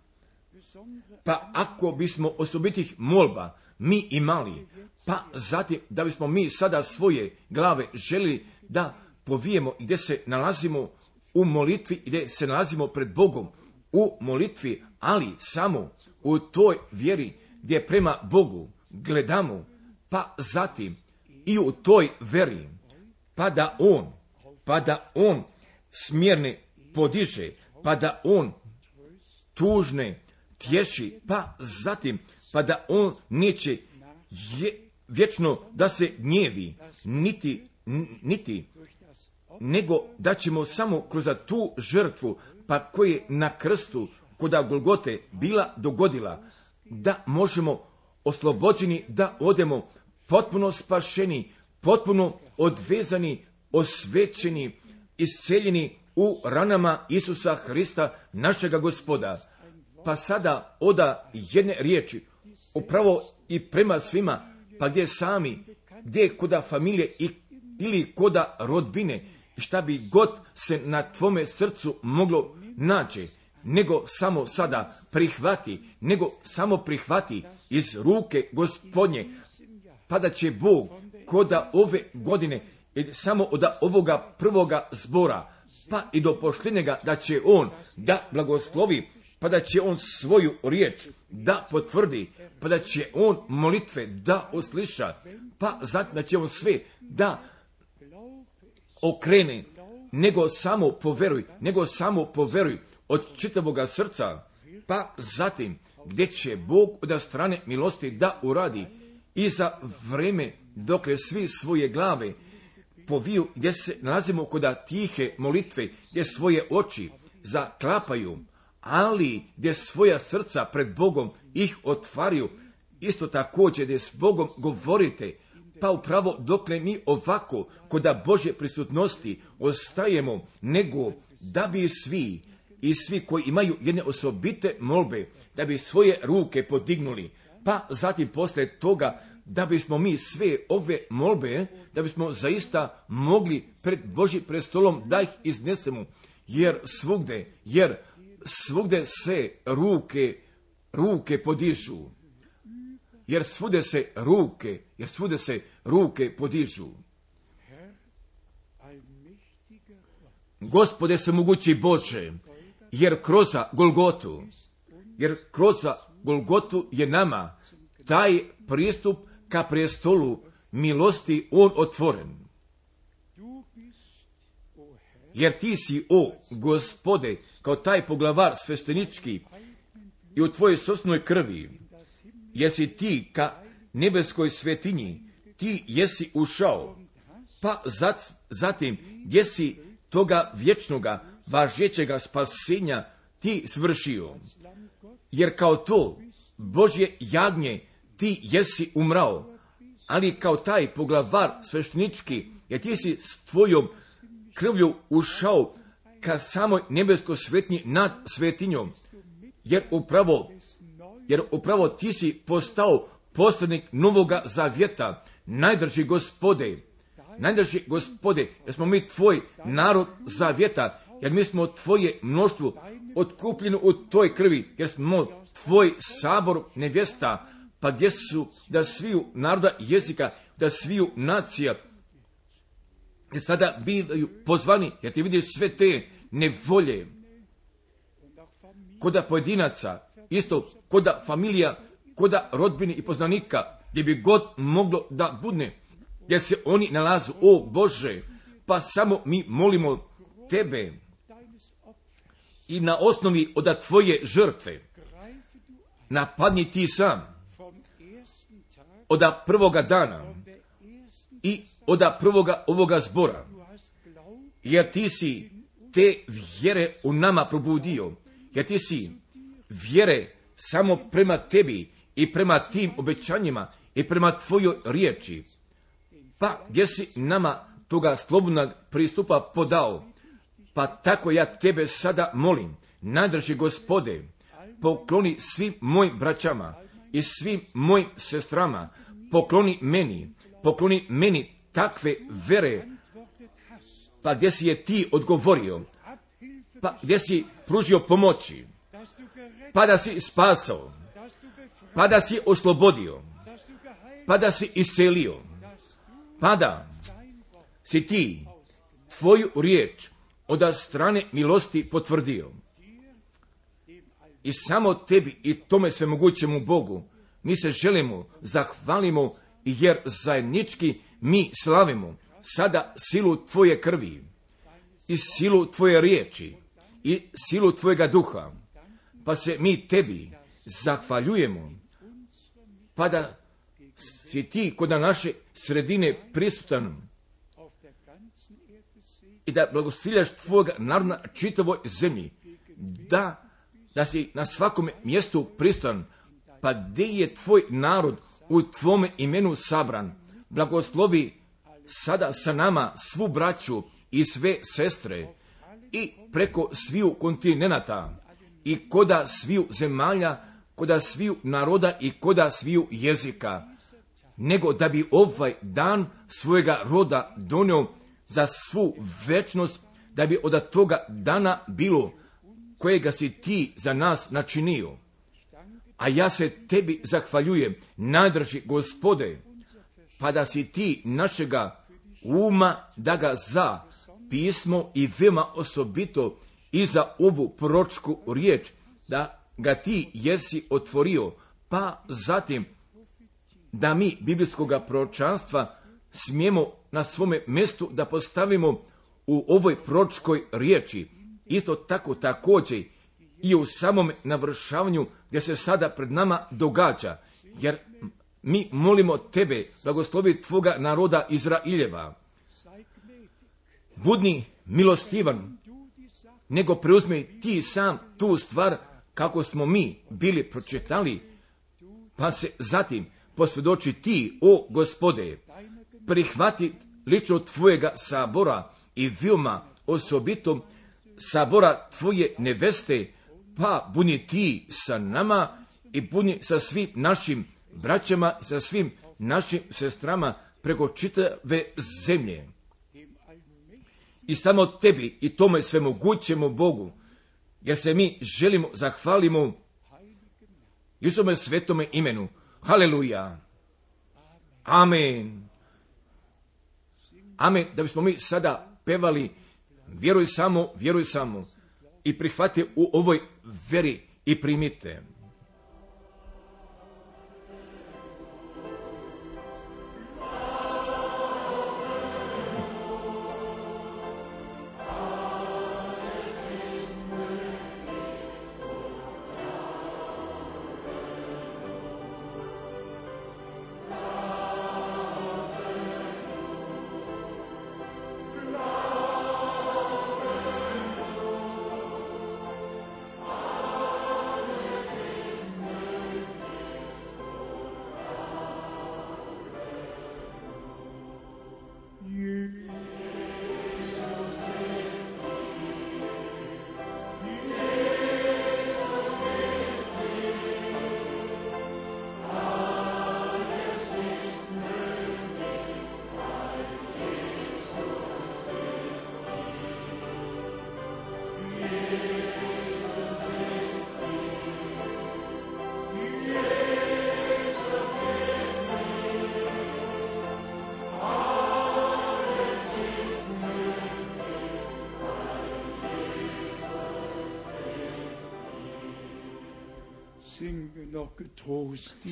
Pa ako bismo osobitih molba mi imali, pa zatim da bismo mi sada svoje glave želi da povijemo gdje se nalazimo u molitvi, gdje se nalazimo pred Bogom u molitvi, ali samo u toj vjeri gdje prema Bogu gledamo, pa zatim i u toj veri, pa da On, pa da On smjerne podiže, pa da On tužne tješi, pa zatim, pa da On neće je, vječno da se gnjevi, niti, niti, nego da ćemo samo kroz tu žrtvu, pa koje na krstu, koda Golgote bila dogodila, da možemo oslobođeni da odemo potpuno spašeni, potpuno odvezani, osvećeni, isceljeni u ranama Isusa Hrista, našega gospoda. Pa sada oda jedne riječi, upravo i prema svima, pa gdje sami, gdje koda familije i, ili koda rodbine, šta bi god se na tvome srcu moglo naći, nego samo sada prihvati, nego samo prihvati iz ruke gospodnje, pa da će Bog koda ove godine, samo od ovoga prvoga zbora, pa i do pošljenega, da će On da blagoslovi, pa da će On svoju riječ da potvrdi, pa da će On molitve da usliša, pa zatim da će On sve da okrene, nego samo poveruj, nego samo poveruj od čitavoga srca, pa zatim gdje će Bog od strane milosti da uradi i za vreme dokle svi svoje glave poviju gdje se nalazimo kod tihe molitve, gdje svoje oči zaklapaju, ali gdje svoja srca pred Bogom ih otvaraju, isto također gdje s Bogom govorite, pa upravo dokle mi ovako kod Bože prisutnosti ostajemo, nego da bi svi i svi koji imaju jedne osobite molbe, da bi svoje ruke podignuli, pa zatim poslije toga da bismo mi sve ove molbe, da bismo zaista mogli pred Boži prestolom da ih iznesemo, jer svugde, jer svugde se ruke, ruke podižu. Jer svude se ruke, jer svude se ruke podižu. Gospode se mogući Bože, jer kroz Golgotu, jer kroz Golgotu je nama taj pristup ka prestolu milosti on otvoren. Jer ti si, o gospode, kao taj poglavar sveštenički i u tvojoj sosnoj krvi, jer si ti ka nebeskoj svetinji, ti jesi ušao, pa zatim gdje si toga vječnoga, važećega spasenja ti svršio. Jer kao to Božje jagnje ti jesi umrao, ali kao taj poglavar sveštenički, jer ti si s tvojom krvlju ušao ka samoj nebesko svetnji nad svetinjom, jer upravo, jer upravo ti si postao poslanik novoga zavjeta, najdrži gospode, najdrži gospode, jer smo mi tvoj narod zavjeta, jer mi smo tvoje mnoštvo otkupljeno u toj krvi, jer smo tvoj sabor nevjesta, pa gdje su da sviju naroda jezika, da sviju nacija, sada bivaju pozvani, jer ti vidiš sve te nevolje, koda pojedinaca, isto koda familija, koda rodbine i poznanika, gdje bi god moglo da budne, gdje se oni nalazu, o Bože, pa samo mi molimo Tebe i na osnovi od Tvoje žrtve napadni Ti sam od prvoga dana i od prvoga ovoga zbora, jer Ti si te vjere u nama probudio, jer Ti si vjere samo prema Tebi i prema tim obećanjima i prema Tvojoj riječi. Pa gdje si nama toga slobodnog pristupa podao, pa tako ja Tebe sada molim, nadrži gospode, pokloni svim mojim braćama i svim mojim sestrama, pokloni meni, pokloni meni takve vere, pa gdje si je ti odgovorio, pa gdje si pružio pomoći, pa da si spasao, pa da si oslobodio, pa da si iscelio, pa da si ti tvoju riječ od strane milosti potvrdio. I samo tebi i tome sve mogućemu Bogu mi se želimo, zahvalimo jer zajednički mi slavimo sada silu tvoje krvi i silu tvoje riječi i silu tvojega duha. Pa se mi tebi zahvaljujemo, pa da si ti kod naše sredine prisutan i da blagosiljaš tvojega naroda čitavoj zemlji, da da si na svakom mjestu pristan, pa gdje je tvoj narod u tvome imenu sabran, blagoslovi sada sa nama svu braću i sve sestre i preko sviju kontinenata i koda sviju zemalja, koda sviju naroda i koda sviju jezika, nego da bi ovaj dan svojega roda donio za svu večnost, da bi od toga dana bilo kojega si ti za nas načinio. A ja se tebi zahvaljujem, najdrži gospode, pa da si ti našega uma da ga za pismo i veoma osobito i za ovu proročku riječ, da ga ti jesi otvorio, pa zatim da mi biblijskog proročanstva smijemo na svome mjestu da postavimo u ovoj proročkoj riječi. Isto tako također i u samom navršavanju gdje se sada pred nama događa, jer mi molimo tebe, blagoslovi tvoga naroda Izraeljeva. Budni milostivan, nego preuzmi ti sam tu stvar kako smo mi bili pročitali, pa se zatim posvjedoči ti, o gospode, prihvati lično tvojega sabora i vilma osobitom sabora tvoje neveste, pa buni ti sa nama i buni sa svim našim braćama i sa svim našim sestrama preko čitave zemlje. I samo tebi i tome svemogućemo Bogu, jer se mi želimo zahvalimo Isome svetome imenu. Haleluja. Amen. Amen. Da bismo mi sada pevali vjeruj samo, vjeruj samo i prihvati u ovoj veri i primite.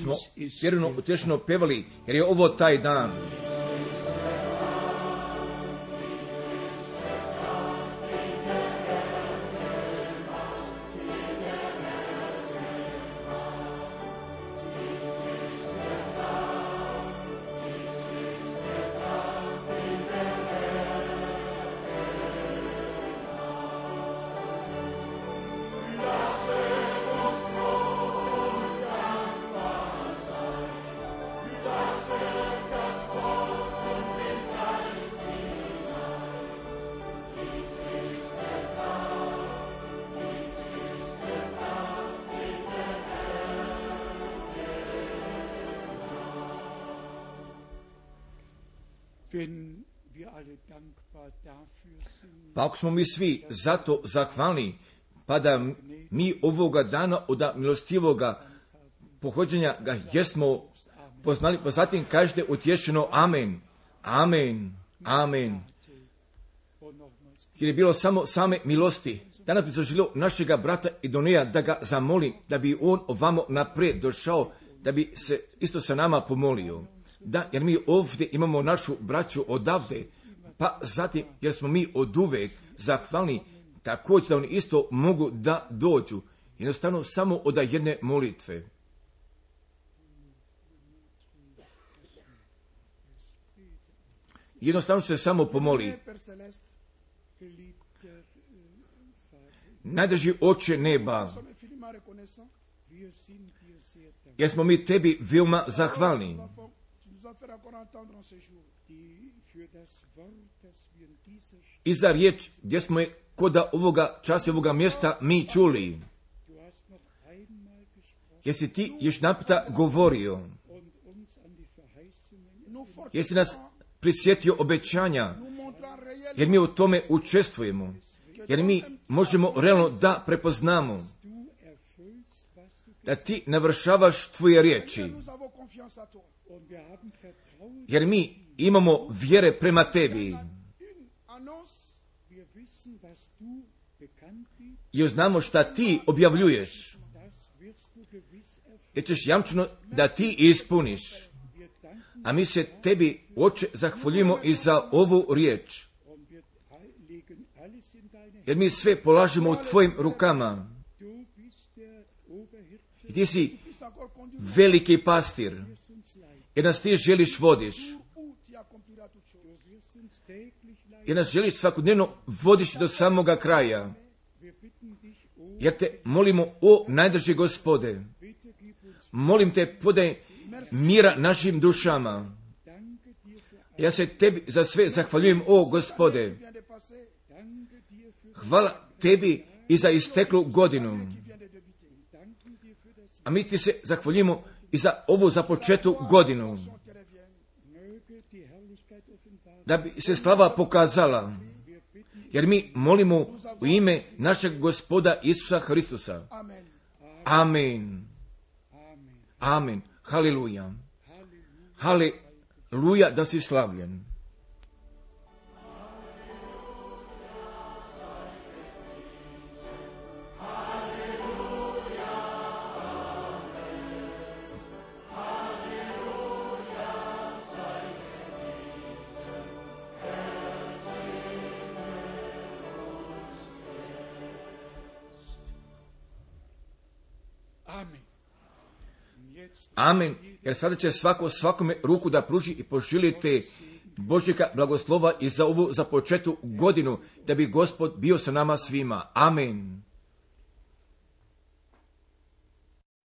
Smo vjerno utješno pevali, jer je ovo taj dan. Smo mi svi zato zahvalni, pa da mi ovoga dana od milostivoga pohođenja ga jesmo poznali, pa zatim kažete utješeno amen, amen, amen. Jer je bilo samo same milosti. Danas bi zaželio našega brata Idonija da ga zamoli, da bi on ovamo naprijed došao, da bi se isto sa nama pomolio. Da, jer mi ovdje imamo našu braću odavde, pa zatim jer smo mi od uvek zahvalni također da oni isto mogu da dođu. Jednostavno samo od jedne molitve. Jednostavno se samo pomoli. Najdrži oče neba, jer smo mi tebi veoma zahvalni i za riječ gdje smo je kod ovoga časa ovoga mjesta mi čuli. Jesi ti još naputa govorio? Jesi nas prisjetio obećanja? Jer mi u tome učestvujemo. Jer mi možemo realno da prepoznamo da ti navršavaš tvoje riječi. Jer mi imamo vjere prema tebi. Jer znamo šta ti objavljuješ. Jer ćeš jamčeno da ti ispuniš. A mi se tebi, oče, zahvaljujemo i za ovu riječ. Jer mi sve polažemo u tvojim rukama. I ti si veliki pastir. Jer nas ti želiš vodiš. Jer nas želiš svakodnevno vodiš do samoga kraja. Jer te molimo, o najdrži gospode, molim te podaj mira našim dušama. Ja se tebi za sve zahvaljujem, o gospode. Hvala tebi i za isteklu godinu. A mi ti se zahvaljujemo i za ovu započetu godinu. Da bi se slava pokazala. Jer mi molimo u ime našeg gospoda Isusa Hristusa. Amen. Amen. Haleluja. Haleluja da si slavljen. Amen. Jer sada će svako svakome ruku da pruži i poželite Božjega blagoslova i za ovu započetu godinu, da bi gospod bio sa nama svima. Amen.